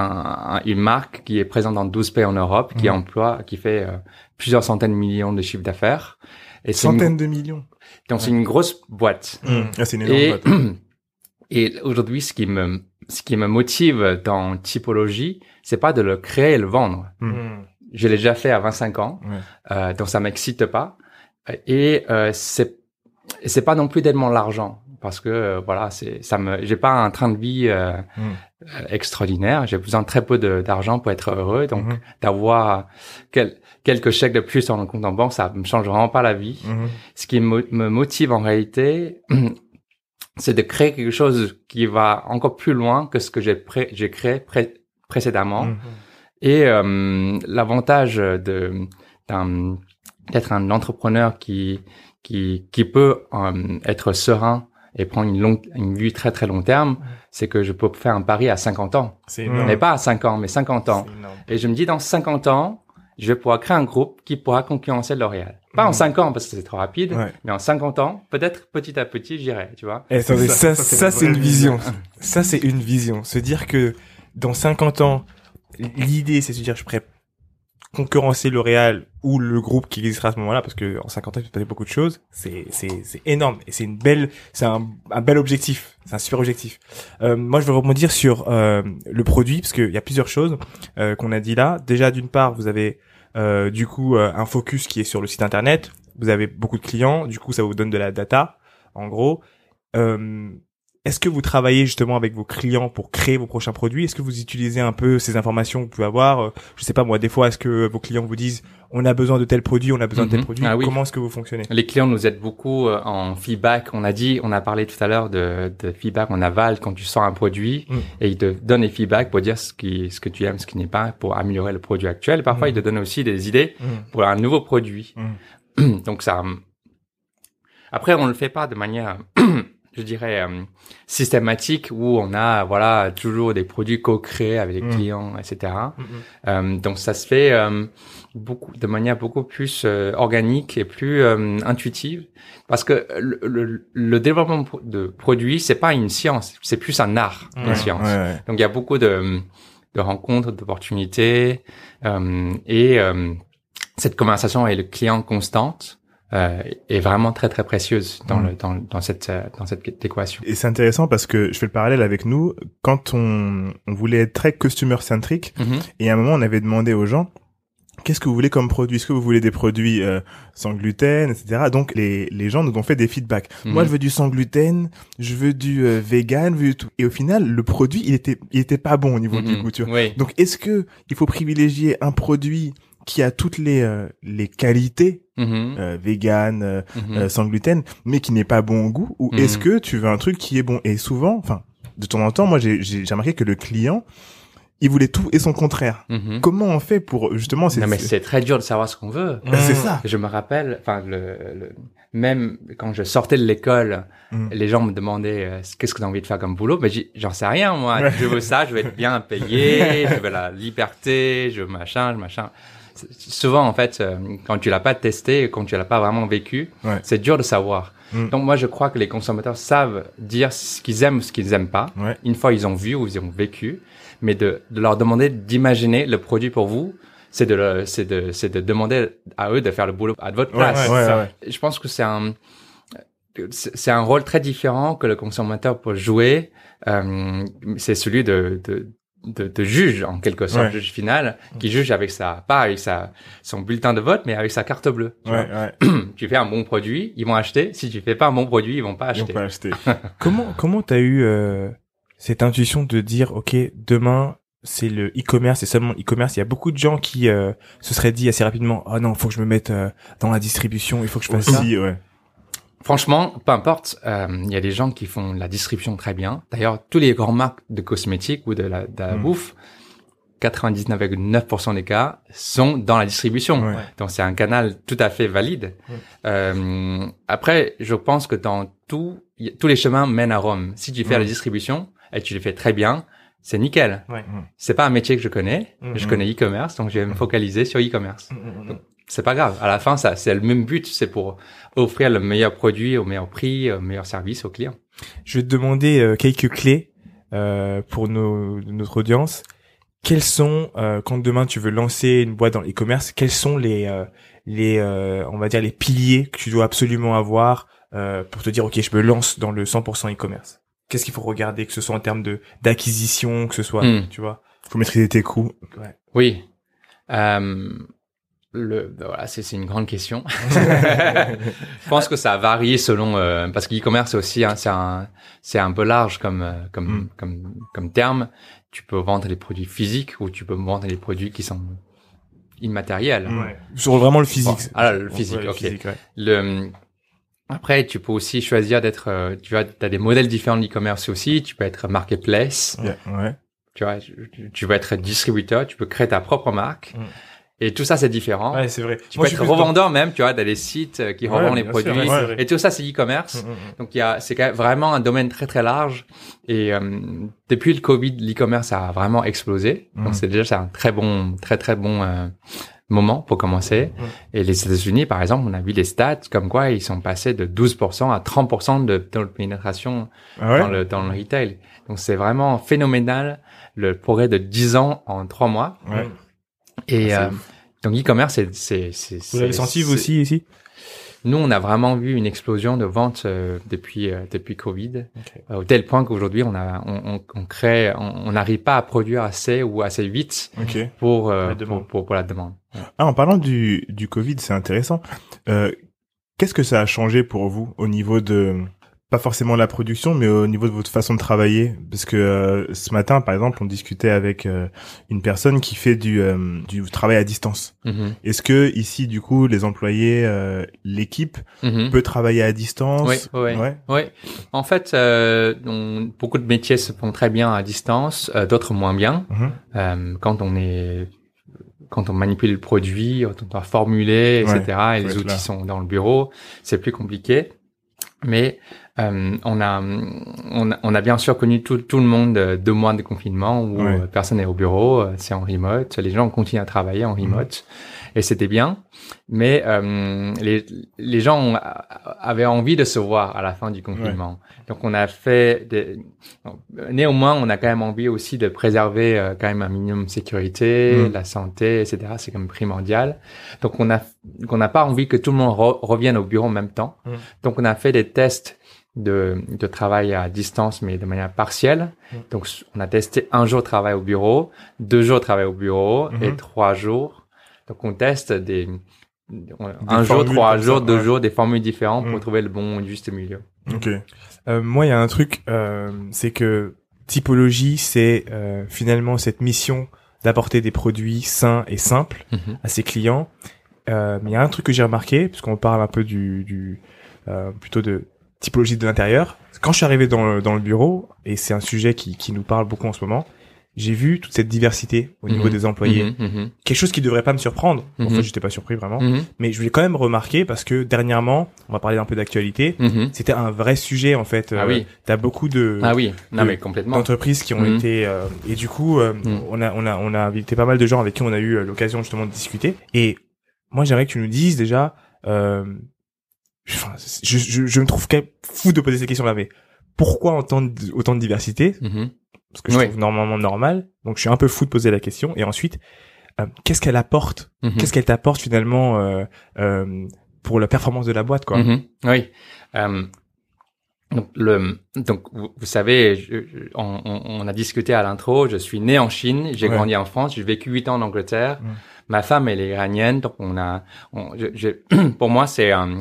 un- une marque qui est présente dans 12 pays en Europe, qui Mhm. emploie, qui fait plusieurs centaines de millions de chiffres d'affaires. Et c'est une- Centaines de millions. donc c'est une grosse boîte. Ah, c'est une énorme Et, boîte. et aujourd'hui, ce qui me, ce qui me motive dans typologie, c'est pas de le créer et le vendre. Mm. Je l'ai déjà fait à 25 ans, euh, donc ça m'excite pas. Et euh, c'est c'est pas non plus tellement l'argent parce que euh, voilà, c'est ça me j'ai pas un train de vie euh, Mm. euh, extraordinaire. J'ai besoin de très peu d'argent pour être heureux, donc Mhm. d'avoir quel- quelques chèques de plus dans le compte en banque, ça me change vraiment pas la vie. Ce qui me, me motive en réalité, c'est de créer quelque chose qui va encore plus loin que ce que j'ai pré- j'ai créé pré- précédemment. Mhm. Et euh, l'avantage de d'être un entrepreneur qui qui qui peut euh, être serein et prendre une longue une vue très très long terme, c'est que je peux faire un pari à 50 ans, énorme. mais pas à 5 ans, mais 50 ans. Et je me dis dans 50 ans, je vais pouvoir créer un groupe qui pourra concurrencer L'Oréal. Pas en Mhm. 5 ans parce que c'est trop rapide, Ouais. mais en 50 ans, peut-être petit à petit, j'irai, tu vois. Eh, attendez, Ça, ça, ça, c'est ça, une vision. Ça, c'est une vision. Se dire que dans 50 ans, l'idée, c'est de se dire, je pourrais concurrencer L'Oréal ou le groupe qui existera à ce moment-là, parce que en 50 ans, il peut se passer beaucoup de choses. C'est, c'est, c'est énorme. Et c'est une belle, c'est un, un bel objectif. C'est un super objectif. Euh, moi, je veux rebondir sur euh, le produit, parce qu'il y a plusieurs choses euh, qu'on a dit là. Déjà, d'une part, vous avez du coup euh, un focus qui est sur le site internet. Vous avez beaucoup de clients. Du coup, ça vous donne de la data, en gros. Euh, est-ce que vous travaillez justement avec vos clients pour créer vos prochains produits? Est-ce que vous utilisez un peu ces informations que vous pouvez avoir? Euh, Je sais pas moi, des fois, est-ce que vos clients vous disent on a besoin de tel produit, on a besoin de tel Mhm. produit Ah oui. Comment est-ce que vous fonctionnez Les clients nous aident beaucoup euh, en feedback. On a dit, on a parlé tout à l'heure de, de feedback en aval quand tu sors un produit Mm. et ils te donnent des feedbacks pour dire ce qui, ce que tu aimes, ce qui n'est pas, pour améliorer le produit actuel. Parfois, Mm. ils te donnent aussi des idées Mm. pour un nouveau produit. Donc ça. Après, on ne le fait pas de manière, je dirais, euh, systématique où on a voilà toujours des produits co-créés avec les Mm. clients, etc. Mhm. Euh, donc ça se fait euh, beaucoup de manière beaucoup plus euh, organique et plus euh, intuitive parce que le, le, le développement de produits c'est pas une science, c'est plus un art Ouais, une science. Ouais, ouais. Donc il y a beaucoup de, de rencontres, d'opportunités euh, et euh, cette conversation avec le client constante euh, est vraiment très très précieuse dans Mm. le dans, dans cette euh, dans cette équation. Et c'est intéressant parce que je fais le parallèle avec nous. Quand on, on voulait être très customer centric, Mhm. et à un moment on avait demandé aux gens qu'est-ce que vous voulez comme produit? Est-ce que vous voulez des produits euh, sans gluten, etc. Donc les, les gens nous ont fait des feedbacks. Moi Mhm. je veux du sans gluten, je veux du euh, vegan, je veux tout. Et au final le produit il était il était pas bon au niveau du Mhm. goût. Tu vois. Oui. Donc est-ce que il faut privilégier un produit qui a toutes les euh, les qualités Mhm. euh, vegan, euh, Mhm. euh, sans gluten, mais qui n'est pas bon au goût Ou est-ce que tu veux un truc qui est bon? Et souvent, enfin, de temps en temps, moi, j'ai j'ai j'ai remarqué que le client, il voulait tout et son contraire. Comment on fait pour justement c'est Non mais c'est- très dur de savoir ce qu'on veut. Ben, c'est ça. Je me rappelle, enfin, le, le- même quand je sortais de l'école, Mm. les gens me demandaient euh, qu'est-ce que tu as envie de faire comme boulot? Ben, j'ai- j'en sais rien, moi. Ouais. Je veux ça, je veux être bien payé, je veux la liberté, je veux machin, je machin. Souvent en fait, euh, quand tu l'as pas testé, quand tu l'as pas vraiment vécu, Ouais. c'est dur de savoir. Mm. Donc moi, je crois que les consommateurs savent dire ce qu'ils aiment, ou ce qu'ils aiment pas. Ouais. Une fois ils ont vu ou ils ont vécu, mais de, de leur demander d'imaginer le produit pour vous, c'est de, c'est de, c'est de demander à eux de faire le boulot à votre place. ouais, ouais, ouais. Je pense que c'est un, c'est c'est un rôle très différent que le consommateur peut jouer. Euh, c'est celui de, de, de, de juge en quelque sorte, Ouais. juge final, qui juge avec sa, pas avec sa, son bulletin de vote, mais avec sa carte bleue. tu Ouais, ouais. tu fais un bon produit, ils vont acheter. Si tu fais pas un bon produit, ils vont pas Ils ont acheter. pas acheté. Comment comment t'as eu euh, cette intuition de dire ok demain c'est le e-commerce, c'est seulement e-commerce. Il y a beaucoup de gens qui euh, se seraient dit assez rapidement ah non faut que je me mette euh, dans la distribution, il faut que je fasse ça. Ouais. Franchement, peu importe, euh, il y a des gens qui font la distribution très bien. D'ailleurs, tous les grandes marques de cosmétiques ou de la, de la Mm. bouffe, 99,9% des cas sont dans la distribution. Ouais. Donc c'est un canal tout à fait valide. Euh, après, je pense que dans tout, y- tous les chemins mènent à Rome. Si tu fais la distribution et tu le fais très bien, c'est nickel. Ouais. Mm. C'est pas un métier que je connais. Je connais e-commerce, donc je vais me focaliser sur e-commerce. C'est pas grave. À la fin, ça, c'est le même but. C'est pour offrir le meilleur produit au meilleur prix, au meilleur service aux clients. Je vais te demander euh, quelques clés euh, pour nos, notre audience. Quels sont, euh, quand demain tu veux lancer une boîte dans l'e-commerce, quels sont les, euh, les, euh, on va dire les piliers que tu dois absolument avoir euh, pour te dire ok, je me lance dans le 100% e-commerce? Qu'est-ce qu'il faut regarder, que ce soit en termes de d'acquisition, que ce soit, Mm. tu vois? Faut maîtriser tes coûts. Oui. Le, voilà, c'est, c'est une grande question. Je pense que ça varie selon, euh, parce que l'e-commerce aussi, hein, c'est un, c'est un peu large comme, euh, comme, Mm. comme, comme terme. Tu peux vendre des produits physiques ou tu peux vendre des produits qui sont immatériels. Mm. Ouais. Sur vraiment le physique. Bon, ah, le physique, Ouais, le ok. physique, ouais. Le, après, tu peux aussi choisir d'être, euh, tu vois, t'as des modèles différents de e-commerce aussi. Tu peux être marketplace. Yeah, Ouais. Tu vois, tu, tu peux être distributeur. Tu peux créer ta propre marque. Mm. Et tout ça, c'est différent. Ouais, c'est vrai. Tu Moi, peux être dans- revendeur même, tu vois, t'as des sites euh, qui Ouais, revendent les bien sûr, produits. ouais. Et tout ça, c'est e-commerce. Mm, mm, mm. Donc il y a, c'est vraiment un domaine très très large. Et euh, depuis le Covid, l'e-commerce a vraiment explosé. Donc c'est déjà c'est un très bon, très très bon euh, moment pour commencer. Et les États-Unis, par exemple, on a vu les stats comme quoi ils sont passés de 12% à 30% de, de pénétration Ah dans le dans le retail. Donc c'est vraiment phénoménal le progrès de 10 ans en 3 mois. Ouais. Et Ah, euh, donc e-commerce, c'est c'est c'est Vous l'avez senti vous aussi ici? Nous, on a vraiment vu une explosion de ventes euh, depuis euh, depuis Covid, Ok. euh, au tel point qu'aujourd'hui, on a on, on, on crée, on on n'arrive pas à produire assez ou assez vite Ok. pour euh, La demande. pour, pour pour la demande. Ah, en parlant du, du Covid, c'est intéressant. Euh, Qu'est-ce que ça a changé pour vous au niveau de, pas forcément la production, mais au niveau de votre façon de travailler Parce que euh, ce matin, par exemple, on discutait avec euh, une personne qui fait du, euh, du travail à distance. Mhm. Est-ce que ici, du coup, les employés, euh, l'équipe Mhm. peut travailler à distance Oui, oui, Ouais. Oui, en fait, euh, on- beaucoup de métiers se font très bien à distance, euh, d'autres moins bien. Euh, quand on est quand on manipule le produit, quand on doit formuler, etc. et les outils là. sont dans le bureau, c'est plus compliqué. Mais euh, on a on a, on a bien sûr connu tout, tout le monde euh, deux mois de confinement où Ouais. euh, personne n'est au bureau, c'est en remote, les gens continuent à travailler en remote et c'était bien. Mais euh, les les gens ont- avaient envie de se voir à la fin du confinement. Donc on a fait des néanmoins on a quand même envie aussi de préserver quand même un minimum de sécurité, Mm. la santé, etc. C'est quand même primordial. Donc on a qu'on n'a pas envie que tout le monde re- revienne au bureau en même temps. Mm. Donc on a fait des tests de, de travail à distance, mais de manière partielle. Donc on a testé un jour de travail au bureau, deux jours de travail au bureau Mhm. et trois jours. Donc on teste des, un jour, trois jours, ça, deux ouais. jours, des formules différentes pour trouver le bon juste milieu. Ok. Euh, moi, il y a un truc, euh, c'est que typologie, c'est euh, finalement cette mission d'apporter des produits sains et simples Mhm. à ses clients. Euh, mais il y a un truc que j'ai remarqué, puisqu'on parle un peu du, du euh, plutôt de typologie de l'intérieur. Quand je suis arrivé dans le, dans le bureau, et c'est un sujet qui, qui nous parle beaucoup en ce moment, j'ai vu toute cette diversité au niveau Mhm. des employés. Mhm, mhm, Quelque chose qui devrait pas me surprendre. En fait, j'étais pas surpris vraiment. Mais je l'ai quand même remarqué parce que dernièrement, on va parler un peu d'actualité. C'était un vrai sujet en fait. Ah Euh, oui. T'as beaucoup de Ah oui, non de- mais complètement. d'entreprises qui ont été euh, et du coup euh, on a on a on a invité pas mal de gens avec qui on a eu euh, l'occasion justement de discuter. Et moi j'aimerais que tu nous dises déjà. Enfin, je, je, je me trouve quand même fou de poser cette question là, mais pourquoi autant de, autant de diversité Mhm. parce que je Oui. trouve normalement normal. Donc je suis un peu fou de poser la question. Et ensuite, euh, qu'est-ce qu'elle apporte Mhm. Qu'est-ce qu'elle t'apporte finalement euh, euh, pour la performance de la boîte, quoi Mhm. Oui. Euh, donc, le, donc vous, vous savez, je- on, a discuté à l'intro. Je suis né en Chine, j'ai Ouais. grandi en France, j'ai vécu huit ans en Angleterre. Ma femme elle est iranienne, donc on a, on, je, je- pour moi c'est euh,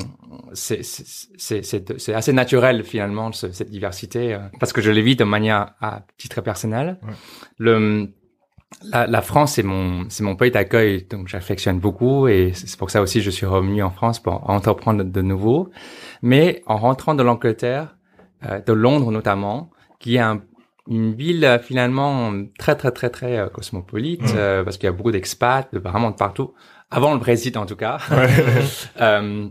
c'est assez naturel finalement ce- cette diversité euh, parce que je le vis de manière à titre personnel. Ouais. Le la, la France c'est mon c'est mon pays d'accueil donc j'affectionne beaucoup et c'est pour ça aussi je suis revenu en France pour entreprendre de nouveau. Mais en rentrant de l'Angleterre, euh, de Londres notamment, qui est un- une ville euh, finalement très très très très euh, cosmopolite Mm. euh, parce qu'il y a beaucoup d'expats de vraiment de partout. Avant le Brexit en tout cas. Euh,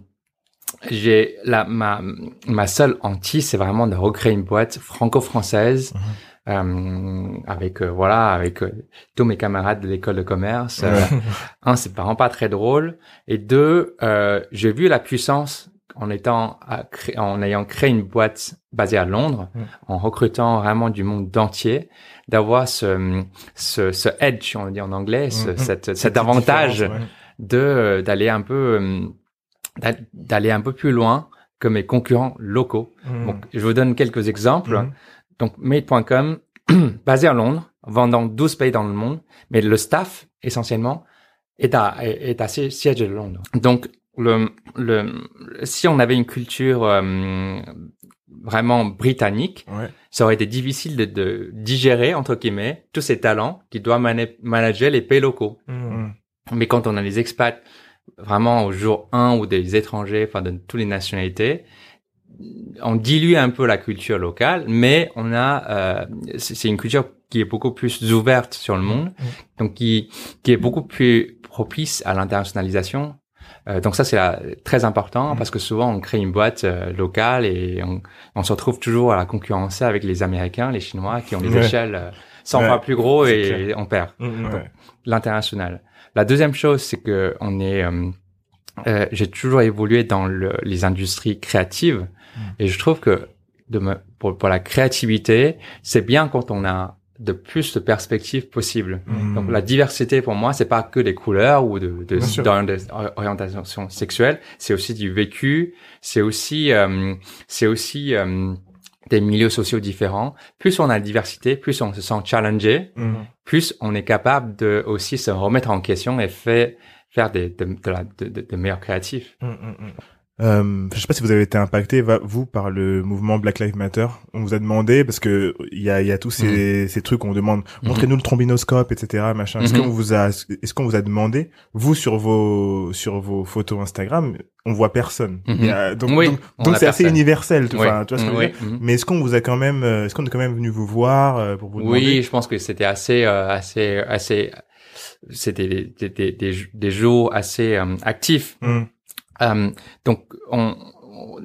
j'ai la ma ma seule hantise c'est vraiment de recréer une boîte franco-française euh, avec euh, voilà avec euh, tous mes camarades de l'école de commerce. Un c'est vraiment pas très drôle et deux euh, j'ai vu la puissance en étant à cré- en ayant créé une boîte basée à Londres Mm. en recrutant vraiment du monde entier d'avoir ce, ce ce edge on dit en anglais ce- Mhm. cette, cet avantage ouais. de euh, d'aller un peu euh, d'a- d'aller un peu plus loin que mes concurrents locaux. Mhm. Donc, je vous donne quelques exemples. Mhm. Donc, Made.com, basé à Londres, vendant 12 pays dans le monde, mais le staff, essentiellement, est à, est à si- siège de Londres. Donc, le, le, si on avait une culture euh, vraiment britannique, Ouais. ça aurait été difficile de, de digérer, entre guillemets, tous ces talents qui doivent mana- manager les pays locaux. Mhm. Mais quand on a les expats vraiment au jour 1 ou des étrangers, enfin de toutes les nationalités, on dilue un peu la culture locale, mais on a euh, c'est c'est une culture qui est beaucoup plus ouverte sur le monde, donc qui qui est beaucoup plus propice à l'internationalisation. Euh, donc ça c'est très important parce que souvent on crée une boîte euh, locale et on, on se retrouve toujours à la concurrencer avec les Américains, les Chinois qui ont des Ouais. échelles euh, 100 Ouais, fois plus gros et clair. on perd ouais. l'international. La deuxième chose, c'est que on est, euh, euh, j'ai toujours évolué dans le- les industries créatives et je trouve que de me- pour, pour la créativité, c'est bien quand on a de plus de perspectives possibles. Mhm. Donc la diversité pour moi, c'est pas que des couleurs ou de, d'orientation sexuelle, c'est aussi du vécu, c'est aussi euh, c'est aussi euh, des milieux sociaux différents. Plus on a de diversité, plus on se sent challengé, Mhm. plus on est capable de aussi se remettre en question et faire faire des de, de, la- de, meilleurs créatifs. Mhm. Euh, je sais pas si vous avez été impacté, vous, par le mouvement Black Lives Matter. On vous a demandé, parce que il y a, y a tous ces, ces trucs on demande, montrez-nous le trombinoscope, etc., machin. Est-ce Mhm. qu'on vous a, est-ce qu'on vous a demandé, vous, sur vos, sur vos photos Instagram, on voit personne. Mhm. Il y a- donc, Oui, donc, donc c'est assez universel, tu, vois ce que je veux Oui, dire mhm. Mais est-ce qu'on vous a quand même, euh, est-ce qu'on est quand même venu vous voir euh, pour vous demander Oui, je pense que c'était assez, euh, assez, assez. C'était des, des, des, des, des jours assez euh, actifs. Euh, donc, on, on-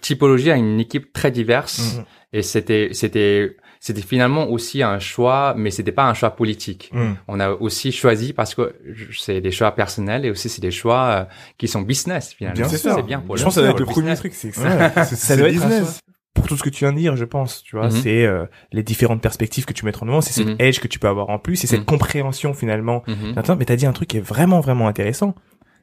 Typologie a une équipe très diverse Mm. Mhm. et c'était, c'était, c'était finalement aussi un choix, mais c'était pas un choix politique. Mm. Mhm. On a aussi choisi parce que c'est des choix personnels et aussi c'est des choix euh, qui sont business finalement. C'est bien pour Je pense que ça doit être le premier truc, c'est Ouais, ça doit être business. Pour tout ce que tu viens de dire, je pense, tu vois, Mhm. c'est euh, les différentes perspectives que tu mets en avant, c'est cette Mhm. edge que tu peux avoir en plus, c'est cette compréhension finalement. Mhm. Attends, mais t'as dit un truc qui est vraiment vraiment intéressant,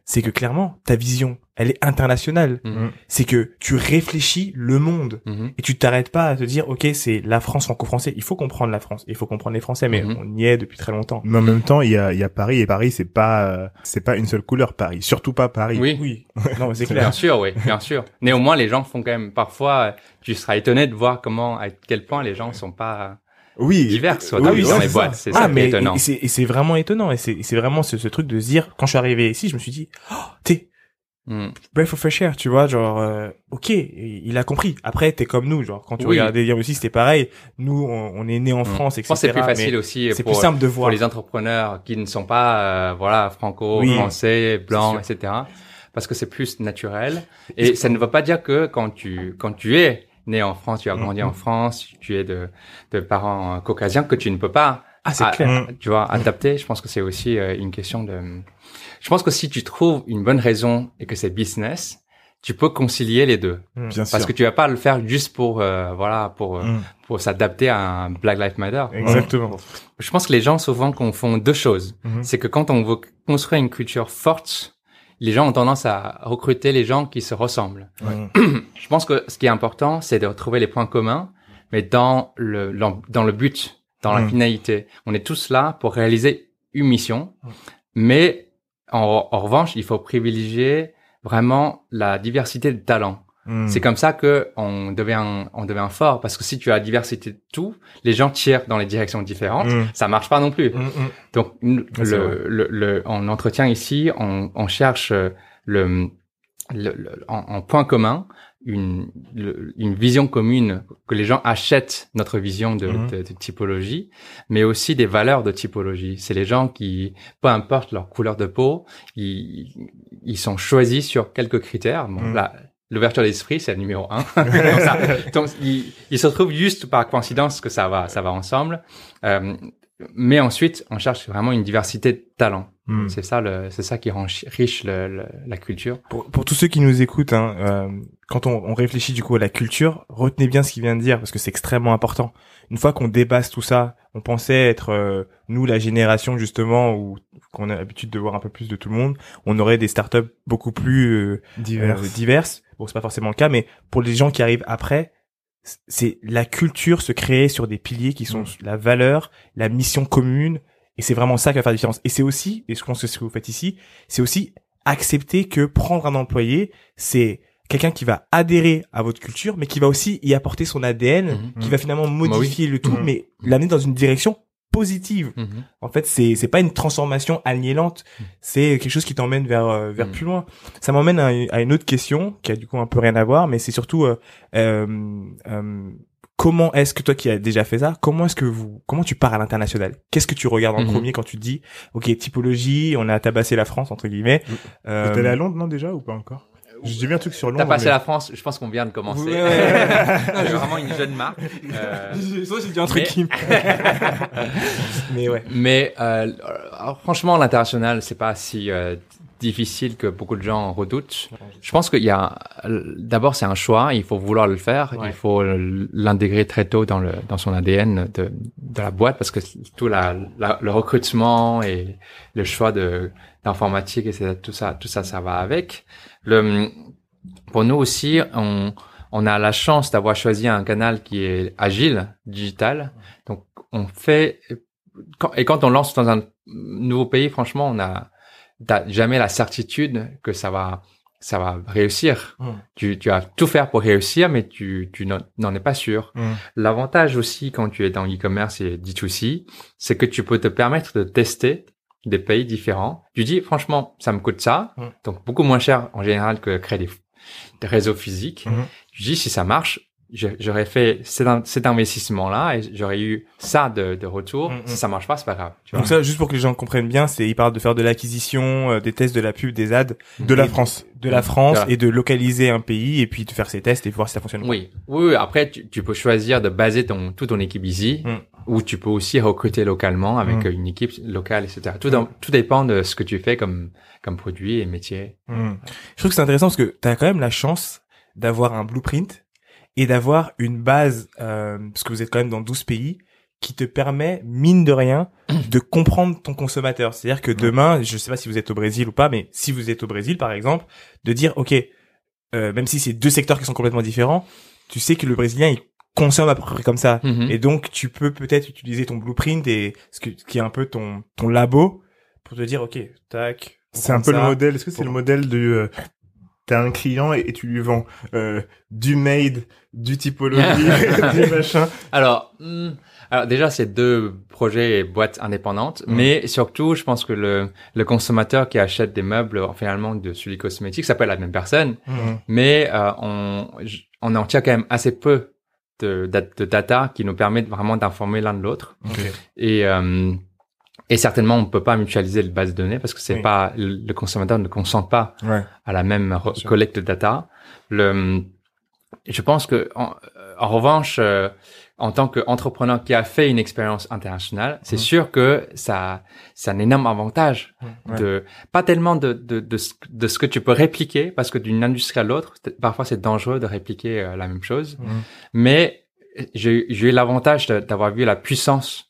c'est que clairement ta vision, elle est internationale. Mhm. C'est que tu réfléchis le monde Mhm. et tu t'arrêtes pas à te dire ok c'est la France franco-français. Il faut comprendre la France, il faut comprendre les Français, mais Mhm. on y est depuis très longtemps. Mais en même temps, il y a, il y a Paris et Paris, c'est pas, euh, c'est pas une seule couleur, Paris. Surtout pas Paris. Oui. Oui, non mais c'est Bien clair. sûr, oui, bien sûr. Néanmoins, les gens font quand même parfois. Tu seras étonné de voir comment, à quel point les gens sont pas Oui. divers soit Oui, dans, oui, les boîtes. C'est Ah ça qui est étonnant. et c'est vraiment étonnant et c'est vraiment ce, ce truc de se dire quand je suis arrivé ici, je me suis dit oh, t'es Mm. breath of fresh air, tu vois, genre, euh, ok, il a compris. Après, t'es comme nous, genre, quand tu Oui. regardais Délire aussi, c'était pareil. Nous, on, on est né en Mm. France, etc. c'est plus facile aussi C'est pour, plus simple de voir. pour les entrepreneurs qui ne sont pas, euh, voilà, franco, français, blancs, etc. Parce que c'est plus naturel. Et ça ne veut pas dire que quand tu, quand tu es né en France, tu as grandi Mhm. en France, tu es de, de parents euh, caucasiens, que tu ne peux pas Ah, c'est clair. euh, tu vois, adapter, je pense que c'est aussi euh, une question de... Je pense que si tu trouves une bonne raison et que c'est business, tu peux concilier les deux. Bien Parce sûr. que tu vas pas le faire juste pour, euh, voilà, pour, Mm. pour s'adapter à un Black Lives Matter. Exactement. Je pense que les gens souvent confondent deux choses. Mhm. C'est que quand on veut construire une culture forte, les gens ont tendance à recruter les gens qui se ressemblent. Mm. Je pense que ce qui est important, c'est de retrouver les points communs, mais dans le, dans le but, dans la Mm. finalité. On est tous là pour réaliser une mission, mais en, en revanche, il faut privilégier vraiment la diversité de talents. Mm. C'est comme ça que on devient on devient fort parce que si tu as la diversité de tout, les gens tirent dans les directions différentes, Mm. ça marche pas non plus. Mm, mm. Donc le, le, le en entretien ici, on, on cherche euh, le, le, le- en, en point commun une une vision commune que les gens achètent notre vision de, de, de typologie, mais aussi des valeurs de typologie. C'est les gens qui, peu importe leur couleur de peau, ils, ils sont choisis sur quelques critères. Bon, là, L'ouverture d'esprit, c'est le numéro un. Donc, ça- donc, ils, ils se retrouvent juste par coïncidence que ça va, ça va ensemble. Euh, mais ensuite, on cherche vraiment une diversité de talents. Mm. C'est ça, le, c'est ça qui rend riche le, le- la culture. Pour, pour tous ceux qui nous écoutent, hein, euh, quand on, on réfléchit du coup à la culture, retenez bien ce qu'il vient de dire parce que c'est extrêmement important. Une fois qu'on dépasse tout ça, on pensait être euh, nous la génération justement où qu'on a l'habitude de voir un peu plus de tout le monde, on aurait des startups beaucoup plus euh, euh, diverses. Bon, c'est pas forcément le cas, mais pour les gens qui arrivent après, c'est la culture se créer sur des piliers qui sont la valeur, la mission commune, et c'est vraiment ça qui va faire la différence. Et c'est aussi, et je pense que ce que vous faites ici, c'est aussi accepter que prendre un employé, c'est quelqu'un qui va adhérer à votre culture, mais qui va aussi y apporter son ADN, Mhm. qui va finalement modifier le tout, Mhm. mais l'amener dans une direction positive. Mhm. En fait, c'est c'est pas une transformation aliénante, c'est quelque chose qui t'emmène vers euh, vers Mm. plus loin. Ça m'emmène à, à une autre question qui a du coup un peu rien à voir, mais c'est surtout euh, euh, euh, comment est-ce que toi qui as déjà fait ça, comment est-ce que vous comment tu pars à l'international? Qu'est-ce que tu regardes en Mhm. premier quand tu te dis OK, typologie, on a tabassé la France entre guillemets. Euh, T'es allé à Londres, non, déjà, ou pas encore? J'ai vu un truc sur Londres. T'as passé mais- la France, je pense qu'on vient de commencer. Ouais, ouais, ouais. C'est vraiment une jeune marque. Euh, Soit j'ai dit un truc mais- qui me- Mais ouais. Mais euh, alors, franchement, l'international, c'est pas si euh, difficile que beaucoup de gens redoutent. Je pense qu'il y a d'abord c'est un choix, il faut vouloir le faire, Ouais. il faut l'intégrer très tôt dans le dans son ADN de de la boîte parce que tout la, la- le recrutement et le choix de d'informatique et tout ça tout ça ça va avec. Le pour nous aussi on on a la chance d'avoir choisi un canal qui est agile, digital. Donc on fait et quand on lance dans un nouveau pays, franchement, on a t'as jamais la certitude que ça va ça va réussir. Mm. Tu, tu vas tout faire pour réussir, mais tu, tu n'en n'en es pas sûr. Mm. L'avantage aussi quand tu es dans e-commerce et D2C, c'est que tu peux te permettre de tester des pays différents. Tu dis, franchement, ça me coûte ça, Mm. donc beaucoup moins cher en général que créer des, des réseaux physiques. Mhm. Tu dis, si ça marche, j'aurais fait cet, in- cet investissement-là et j'aurais eu ça de, de retour. Mhm. Si ça marche pas, c'est pas grave. Tu vois. Donc ça, juste pour que les gens comprennent bien, c'est il parle de faire de l'acquisition, euh, des tests de la pub, des ads, De la France. de la France et de localiser un pays et puis de faire ses tests et voir si ça fonctionne. Oui, oui. oui. Après, tu, tu peux choisir de baser ton toute ton équipe ici, Mm. Ou tu peux aussi recruter localement avec Mm. une équipe locale, etc. Tout, dans- tout dépend de ce que tu fais comme comme produit et métier. Hmm. Je trouve que c'est intéressant parce que tu as quand même la chance d'avoir un blueprint et d'avoir une base, euh, parce que vous êtes quand même dans 12 pays, qui te permet, mine de rien, de comprendre ton consommateur. C'est-à-dire que demain, je sais pas si vous êtes au Brésil ou pas, mais si vous êtes au Brésil, par exemple, de dire, OK, euh, même si c'est deux secteurs qui sont complètement différents, tu sais que le Brésilien, il consomme à peu près comme ça. Mhm. Et donc, tu peux peut-être utiliser ton blueprint et ce, que, ce qui est un peu ton, ton labo pour te dire, OK, tac. C'est un peu le modèle. Est-ce que c'est Pour- le modèle du euh, t'as un client et, et tu lui vends euh, du made, du typologie, du machin. Alors, hmm, alors déjà, c'est deux projets et boîtes indépendantes, Mm. mais surtout, je pense que le, le consommateur qui achète des meubles finalement de Sully Cosmétiques, ça peut être la même personne, Mhm. mais euh, on, on en tient quand même assez peu de, de, de data qui nous permettent vraiment d'informer l'un de l'autre. Et, euh, et certainement, on peut pas mutualiser les bases de données parce que c'est Oui. pas le consommateur ne consent pas Ouais. à la même collecte de data. Le, je pense que en, en revanche, euh, en tant qu'entrepreneur qui a fait une expérience internationale, c'est Mhm. sûr que ça, c'est un énorme avantage de pas tellement de, de, de, ce, de ce que tu peux répliquer parce que d'une industrie à l'autre, parfois c'est dangereux de répliquer euh, la même chose. Mhm. Mais j'ai j'ai eu l'avantage d'avoir vu la puissance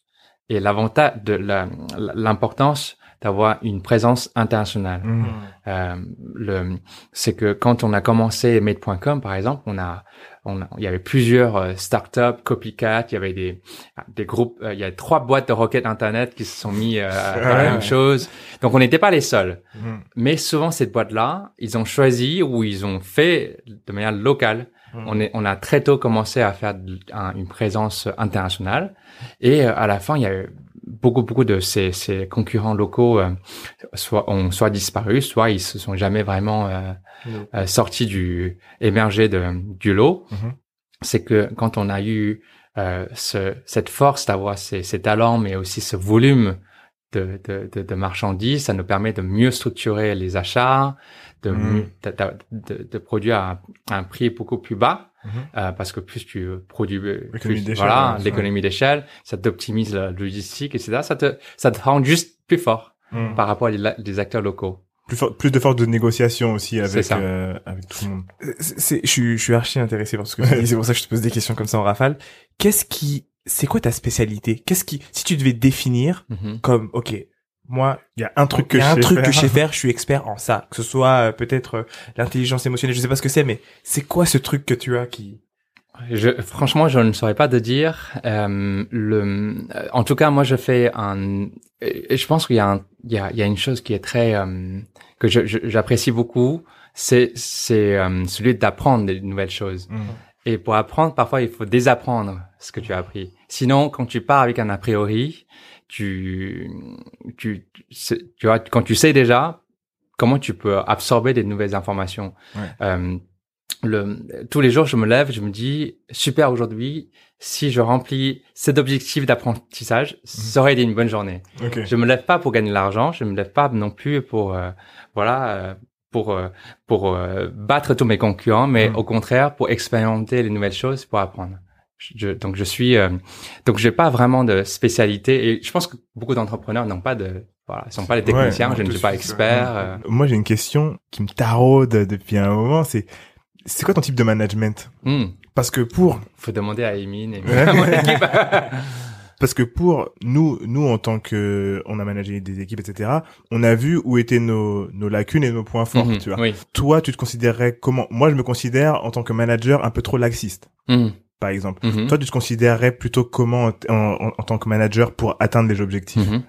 et l'avantage de la- l'importance d'avoir une présence internationale. Mhm. Euh, le, c'est que quand on a commencé Made.com, par exemple, on a, on il y avait plusieurs euh, startups, copycat, il y avait des, des groupes, euh, il y a trois boîtes de roquettes internet qui se sont mis euh, à faire la même chose. Donc on n'était pas les seuls. Mhm. Mais souvent ces boîtes-là, ils ont choisi ou ils ont fait de manière locale. Mhm. On, est, on a très tôt commencé à faire une présence internationale et à la fin il y a eu beaucoup beaucoup de ces, ces concurrents locaux euh, soit ont soit disparu, soit ils se sont jamais vraiment euh, euh, sortis du émergés de, du lot. Mhm. C'est que quand on a eu euh, ce, cette force d'avoir ces, ces talents, mais aussi ce volume de, de, de, de marchandises, ça nous permet de mieux structurer les achats, de, Mhm. mieux- de, de, de- de produire à, à un prix beaucoup plus bas, Euh, parce que plus tu produis, plus, d'échelle, voilà, l'économie d'échelle, ça t'optimise la logistique, etc. Ça te, ça te rend juste plus fort Mhm. par rapport à des, des acteurs locaux. Plus, for- plus de force de négociation aussi avec euh, avec tout le monde. C'est, c'est- je suis, je suis archi intéressé par ce que tu dis. C'est pour ça que je te pose des questions comme ça en rafale. Qu'est-ce qui, c'est quoi ta spécialité? Qu'est-ce qui, si tu devais définir Mhm. comme, ok, moi, Il y a un truc que il y a je un sais truc faire. que je sais faire, je suis expert en ça. Que ce soit euh, peut-être euh, l'intelligence émotionnelle, je sais pas ce que c'est, mais c'est quoi ce truc que tu as qui Je, franchement, je ne saurais pas te dire. Euh, le, euh, en tout cas, moi, je fais un. Je pense qu'il y a, un, il y a, il y a une chose qui est très euh, que je- je- j'apprécie beaucoup, c'est c'est euh, celui d'apprendre des nouvelles choses. Mhm. Et pour apprendre, parfois, il faut désapprendre ce que tu as appris. Sinon, quand tu pars avec un a priori, tu, tu, tu vois, quand tu sais déjà, comment tu peux absorber des nouvelles informations. Ouais. Euh, le, tous les jours, je me lève, je me dis, super aujourd'hui, si je remplis cet objectif d'apprentissage, ça aurait été une bonne journée. Ok. Je me lève pas pour gagner de l'argent, je me lève pas non plus pour euh, voilà euh, pour euh, pour euh, battre tous mes concurrents, mais Mhm. au contraire pour expérimenter les nouvelles choses, pour apprendre. Je, donc je suis euh, donc j'ai pas vraiment de spécialité et je pense que beaucoup d'entrepreneurs n'ont pas de voilà, ils sont pas des techniciens, Ouais, je ne suis pas expert. euh. Moi, j'ai une question qui me taraude depuis un moment. C'est c'est quoi ton type de management? Hmm. Parce que pour faut demander à Emine et Ouais. à mon équipe. parce que pour nous nous en tant que on a managé des équipes etc. On a vu où étaient nos nos lacunes et nos points forts. Mhm, Tu vois. Oui. Toi, tu te considérerais comment? Moi, je me considère en tant que manager un peu trop laxiste, Hmm. Par exemple. Mhm. Toi, tu te considérerais plutôt comment en, en- en tant que manager pour atteindre les objectifs Mhm.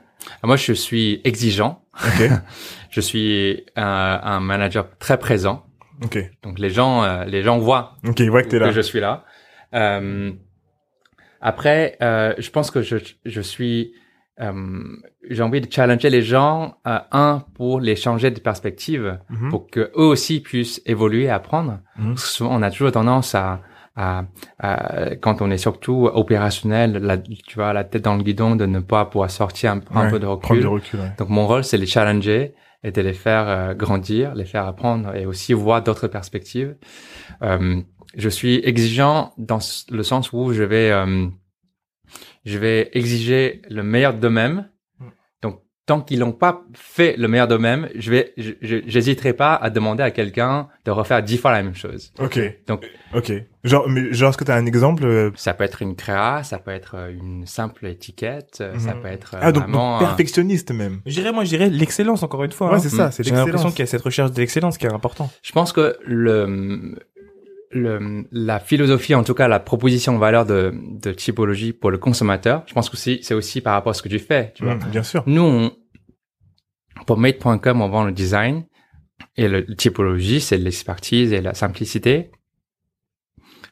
Moi, je suis exigeant. Je suis un, un manager très présent. Donc les gens, euh, les gens voient que t'es là. que je suis là. Euh, après, euh, je pense que je, je suis, j'ai envie de challenger les gens, un pour les changer de perspective, Mhm. pour que eux aussi puissent évoluer, et apprendre. Parce que souvent, on a toujours tendance à, à, à- quand on est surtout opérationnel, la, tu vois, la tête dans le guidon, de ne pas pouvoir sortir un, un Ouais, peu de recul. du recul. Ouais. Donc mon rôle, c'est les challenger et de les faire euh, grandir, les faire apprendre et aussi voir d'autres perspectives. Euh, je suis exigeant dans le sens où je vais, euh, je vais exiger le meilleur d'eux-mêmes. Tant qu'ils n'ont pas fait le meilleur d'eux-mêmes, je vais, je- je- j'hésiterai pas à demander à quelqu'un de refaire dix fois la même chose. Ok. Donc- ok. Genre, mais genre, est-ce que t'as un exemple euh, Ça peut être une créa, ça peut être euh, une simple étiquette, euh, ça Mhm. peut être Ah, donc, vraiment donc un- perfectionniste même. Je dirais, moi, je dirais l'excellence encore une fois. Ouais, hein. c'est ça. C'est J'ai l'impression l'excellence. qu'il y a cette recherche de l'excellence qui est important. Je pense que le, le, la philosophie, en tout cas la proposition de valeur de, de typologie pour le consommateur, je pense que c'est aussi par rapport à ce que tu fais. Tu vois. Mhm, bien sûr. Nous, on, pour Made.com, on vend le design. Et le, typologie, c'est l'expertise et la simplicité.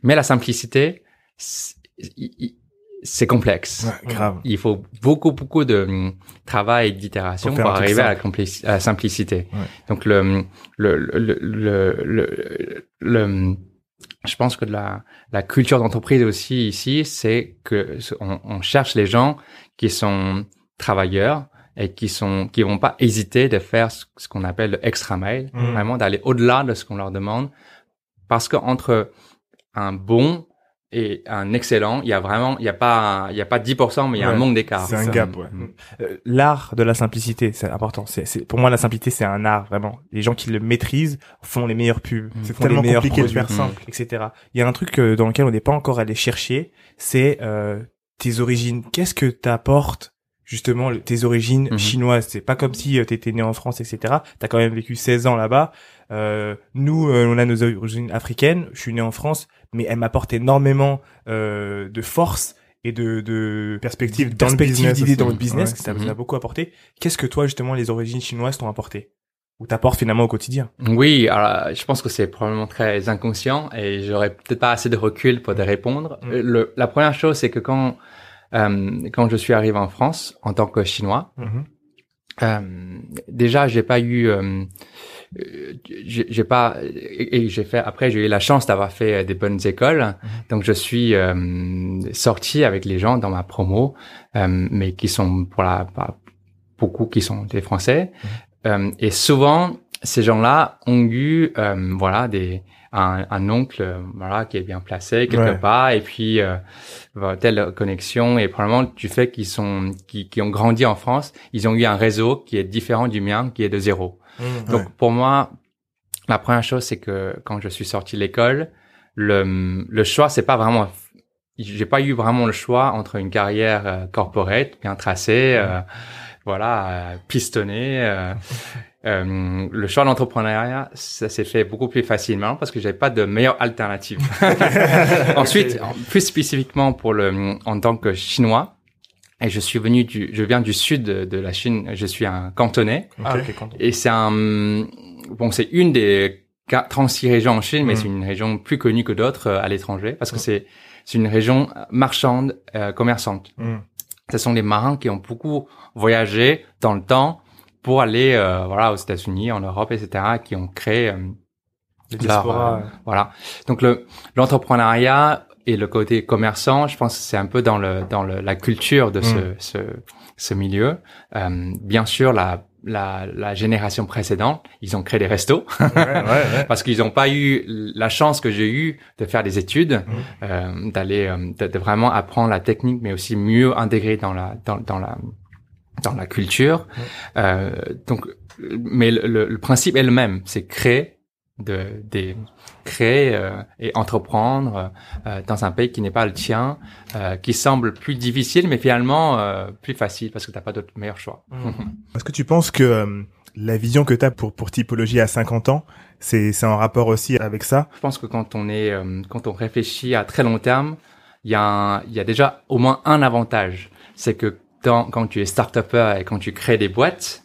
Mais la simplicité, c'est complexe. grave. Il faut beaucoup, beaucoup de hum, travail et d'itération pour, arriver à la, simplicité. Donc, le, le, le, le, le, je pense que la, la culture d'entreprise aussi ici, c'est que on, on, cherche les gens qui sont travailleurs et qui sont qui vont pas hésiter de faire ce, qu'on appelle le extra mail, mmh. vraiment d'aller au-delà de ce qu'on leur demande, parce que entre un bon et un excellent, il y a vraiment, il y a pas, il y a pas 10%, mais il y a un manque d'écart. C'est un gap, ouais. Mm. Euh, l'art de la simplicité, c'est important. C'est, c'est, pour moi, la simplicité, c'est un art, vraiment. Les gens qui le maîtrisent font les meilleurs pubs. Mm. C'est tellement compliqué de faire simple, etc. Il y a un truc euh, dans lequel on n'est pas encore allé chercher, c'est euh, tes origines. Qu'est-ce que t'apportes justement tes origines mm-hmm. chinoises? C'est pas comme si euh, t'étais né en France etc t'as quand même vécu 16 ans là-bas euh, nous on a nos origines africaines je suis né en France mais elle m'apporte énormément euh, de force et de, de perspective, dans perspective d'idées dans le business, ça m'a mhm. beaucoup apporté. Qu'est-ce que toi, justement, les origines chinoises t'ont apporté ou t'apportes finalement au quotidien? Oui, alors je pense que c'est probablement très inconscient et j'aurais peut-être pas assez de recul pour te répondre. Mm. Le, la première chose, c'est que quand euh, quand je suis arrivé en France en tant que chinois, euh, déjà j'ai pas eu euh, euh, j'ai pas et, j'ai fait après j'ai eu la chance d'avoir fait euh, des bonnes écoles. Mhm. donc je suis euh, sorti avec les gens dans ma promo euh, mais qui sont pour la beaucoup qui sont des français. Mhm. et souvent ces gens-là ont eu voilà des un, un, oncle voilà qui est bien placé quelque part. Et puis euh, telle connexion. Et probablement du fait qu'ils sont qui, qui ont grandi en France ils ont eu un réseau qui est différent du mien qui est de zéro Mmh. Donc pour moi, la première chose c'est que quand je suis sorti de l'école, le, le choix c'est pas vraiment j'ai pas eu vraiment le choix entre une carrière euh, corporate bien tracée, euh, voilà, euh, pistonnée. Euh, euh, le choix d'entrepreneuriat, ça s'est fait beaucoup plus facilement parce que j'avais pas de meilleure alternative. Ensuite, plus spécifiquement pour le, en tant que chinois, et je suis venu du, je viens du sud de, la Chine. Je suis un cantonais. Ah, et c'est un, bon, c'est une des 36 régions en Chine, mais mm. c'est une région plus connue que d'autres euh, à l'étranger parce que mm. c'est, c'est une région marchande, euh, commerçante. Mm. Ce sont des marins qui ont beaucoup voyagé dans le temps pour aller, euh, voilà, aux États-Unis, en Europe, etc., qui ont créé euh, voilà. Donc le l'entrepreneuriat et le côté commerçant, je pense que c'est un peu dans le dans le, la culture de ce mm. ce, ce milieu. Euh, bien sûr, la, la la génération précédente, ils ont créé des restos ouais, ouais, parce qu'ils n'ont pas eu la chance que j'ai eu de faire des études, mm. euh, d'aller euh, de, vraiment apprendre la technique, mais aussi mieux intégrer dans la dans, dans la dans la culture. Mm. Euh, donc, mais le, le principe est le même, c'est créer de, de créer euh, et entreprendre euh, dans un pays qui n'est pas le tien, euh, qui semble plus difficile, mais finalement plus facile parce que tu n'as pas d'autre meilleur choix. Mmh. Est-ce que tu penses que la vision que tu as pour, pour typologie à 50 ans, c'est, c'est en rapport aussi avec ça? Je pense que quand on est quand on réfléchit à très long terme, il y a il y a déjà au moins un avantage, c'est que quand tu es start-upper et quand tu crées des boîtes.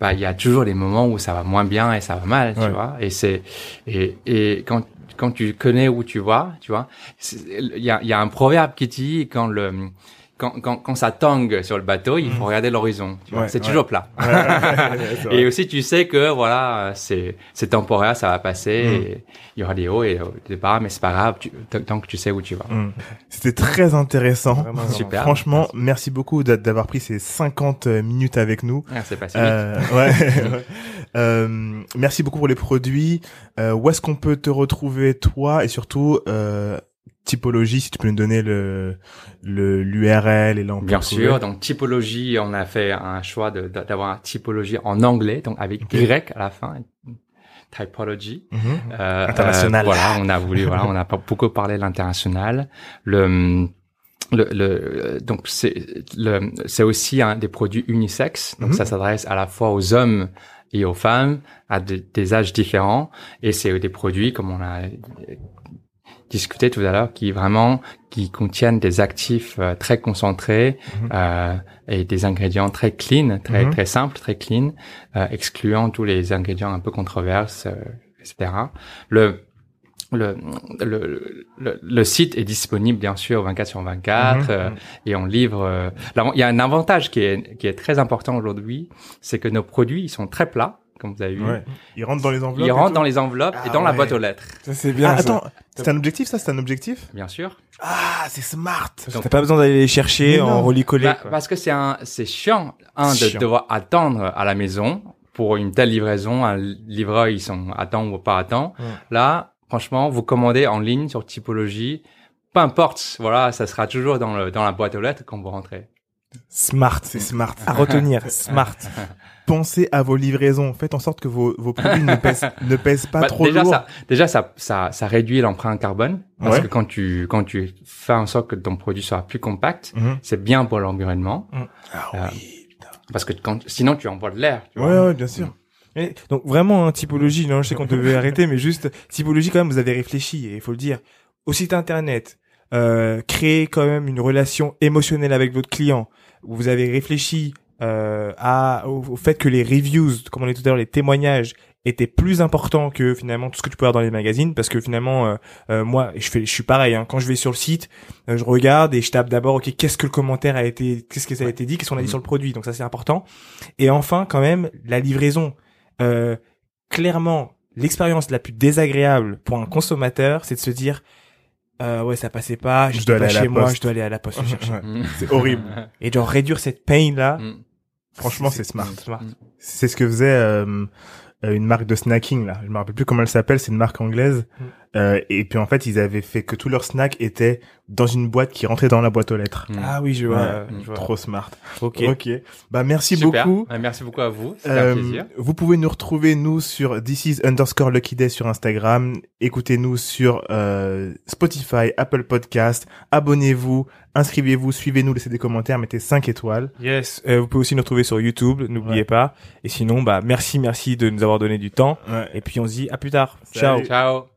Bah il y a toujours des moments où ça va moins bien et ça va mal, tu vois. Et c'est et et quand quand tu connais où tu vas, tu vois, il y a il y a un proverbe qui dit quand le quand, quand, quand ça tangue sur le bateau, il faut mm. regarder l'horizon. c'est toujours plat. et aussi, tu sais que voilà, c'est c'est temporaire, ça va passer. Mm. Et il y aura des hauts et des bas, mais c'est pas grave tant que tu sais où tu vas. Mm. C'était très intéressant. Super. Franchement, merci, beaucoup d'avoir pris ces 50 minutes avec nous. Ah, c'est pas si euh, ouais. euh, merci beaucoup pour les produits. Euh, où est-ce qu'on peut te retrouver toi et surtout euh, typologie, si tu peux nous donner le l'URL et l'emploi. Bien sûr. Donc typologie, on a fait un choix d'avoir une typologie en anglais, donc avec Y à la fin. Typology. Mhm. euh, international. Euh, voilà, on a voulu, voilà, on a beaucoup parlé de l'international. Le, le, le, donc c'est le c'est aussi un des produits unisexes donc mhm. ça s'adresse à la fois aux hommes et aux femmes à des âges différents et c'est des produits comme on a discuté tout à l'heure, qui vraiment qui contiennent des actifs euh, très concentrés Mhm. euh, et des ingrédients très clean, très Mhm. très simples, très clean, euh, excluant tous les ingrédients un peu controverses, euh, etc. Le le, le, le, le site est disponible bien sûr 24 sur 24 Mhm. euh, et on livre. euh, là, il y a un avantage qui est qui est très important aujourd'hui, c'est que nos produits ils sont très plats, comme vous avez vu. Ouais. Il rentre dans les enveloppes. Rentrent tout dans les enveloppes et Ah dans la boîte aux lettres, Ça c'est bien. Ah, ça. attends, c'est un objectif ça, c'est un objectif bien sûr. Ah, c'est smart. T'as pas besoin d'aller les chercher en non. relicoller. Bah, parce que c'est un, c'est chiant, un de Chiant. devoir attendre à la maison pour une telle livraison. Un livreur, ils sont à temps ou pas à temps. Ouais. Là, franchement, vous commandez en ligne sur typologie, peu importe, voilà, ça sera toujours dans le, dans la boîte aux lettres quand vous rentrez. Smart. C'est smart. À retenir. Smart. Pensez à vos livraisons. Faites en sorte que vos, vos produits ne pèsent, ne pèsent pas Bah, trop déjà, lourd. ça, déjà, ça, ça, ça réduit l'empreinte carbone parce Ouais. que quand tu, quand tu fais en sorte que ton produit soit plus compact, Mhm. c'est bien pour l'environnement Ah Euh, oui, putain. parce que quand, sinon tu envoies de l'air. tu vois. Ouais, ouais, bien sûr. Et donc vraiment, hein, typologie, non, je sais qu'on devait arrêter, mais juste, typologie quand même, vous avez réfléchi, et il faut le dire. Au site internet, euh, créer quand même une relation émotionnelle avec votre client. Vous avez réfléchi euh, à, au, au fait que les reviews, comme on dit tout à l'heure, les témoignages étaient plus importants que finalement tout ce que tu peux avoir dans les magazines, parce que finalement, euh, euh, moi, je fais, je suis pareil. Hein, quand je vais sur le site, euh, je regarde et je tape d'abord, ok, qu'est-ce que le commentaire a été, qu'est-ce que ça a été dit, qu'est-ce qu'on a dit Mhm. sur le produit. Donc ça c'est important. Et enfin, quand même, la livraison. Euh, clairement, l'expérience la plus désagréable pour un consommateur, c'est de se dire, euh, ouais, ça passait pas, Je je dois pas aller à la chez moi, poste. je dois aller à la poste chercher. Ouais. Mm. C'est horrible. Et de réduire cette pain là, Mm. Franchement, c'est smart. smart. C'est ce que faisait euh, euh, une marque de snacking là. Je me rappelle plus comment elle s'appelle. C'est une marque anglaise. Euh, et puis en fait, ils avaient fait que tous leurs snacks étaient dans une boîte qui rentrait dans la boîte aux lettres. Mm. Ah oui, je vois. Ouais. je vois. Trop smart. Ok. Ok. Bah merci Super. beaucoup. Ouais, Merci beaucoup à vous. C'était Euh, un plaisir. vous pouvez nous retrouver nous sur this is underscore lucky day sur Instagram. Écoutez-nous sur euh, Spotify, Apple Podcast. Abonnez-vous, inscrivez-vous, suivez-nous, laissez des commentaires, mettez 5 étoiles. Yes. Euh, vous pouvez aussi nous retrouver sur YouTube, n'oubliez Ouais. pas. Et sinon, bah merci, merci de nous avoir donné du temps. Ouais. Et puis on se dit à plus tard. Salut. Ciao. Ciao.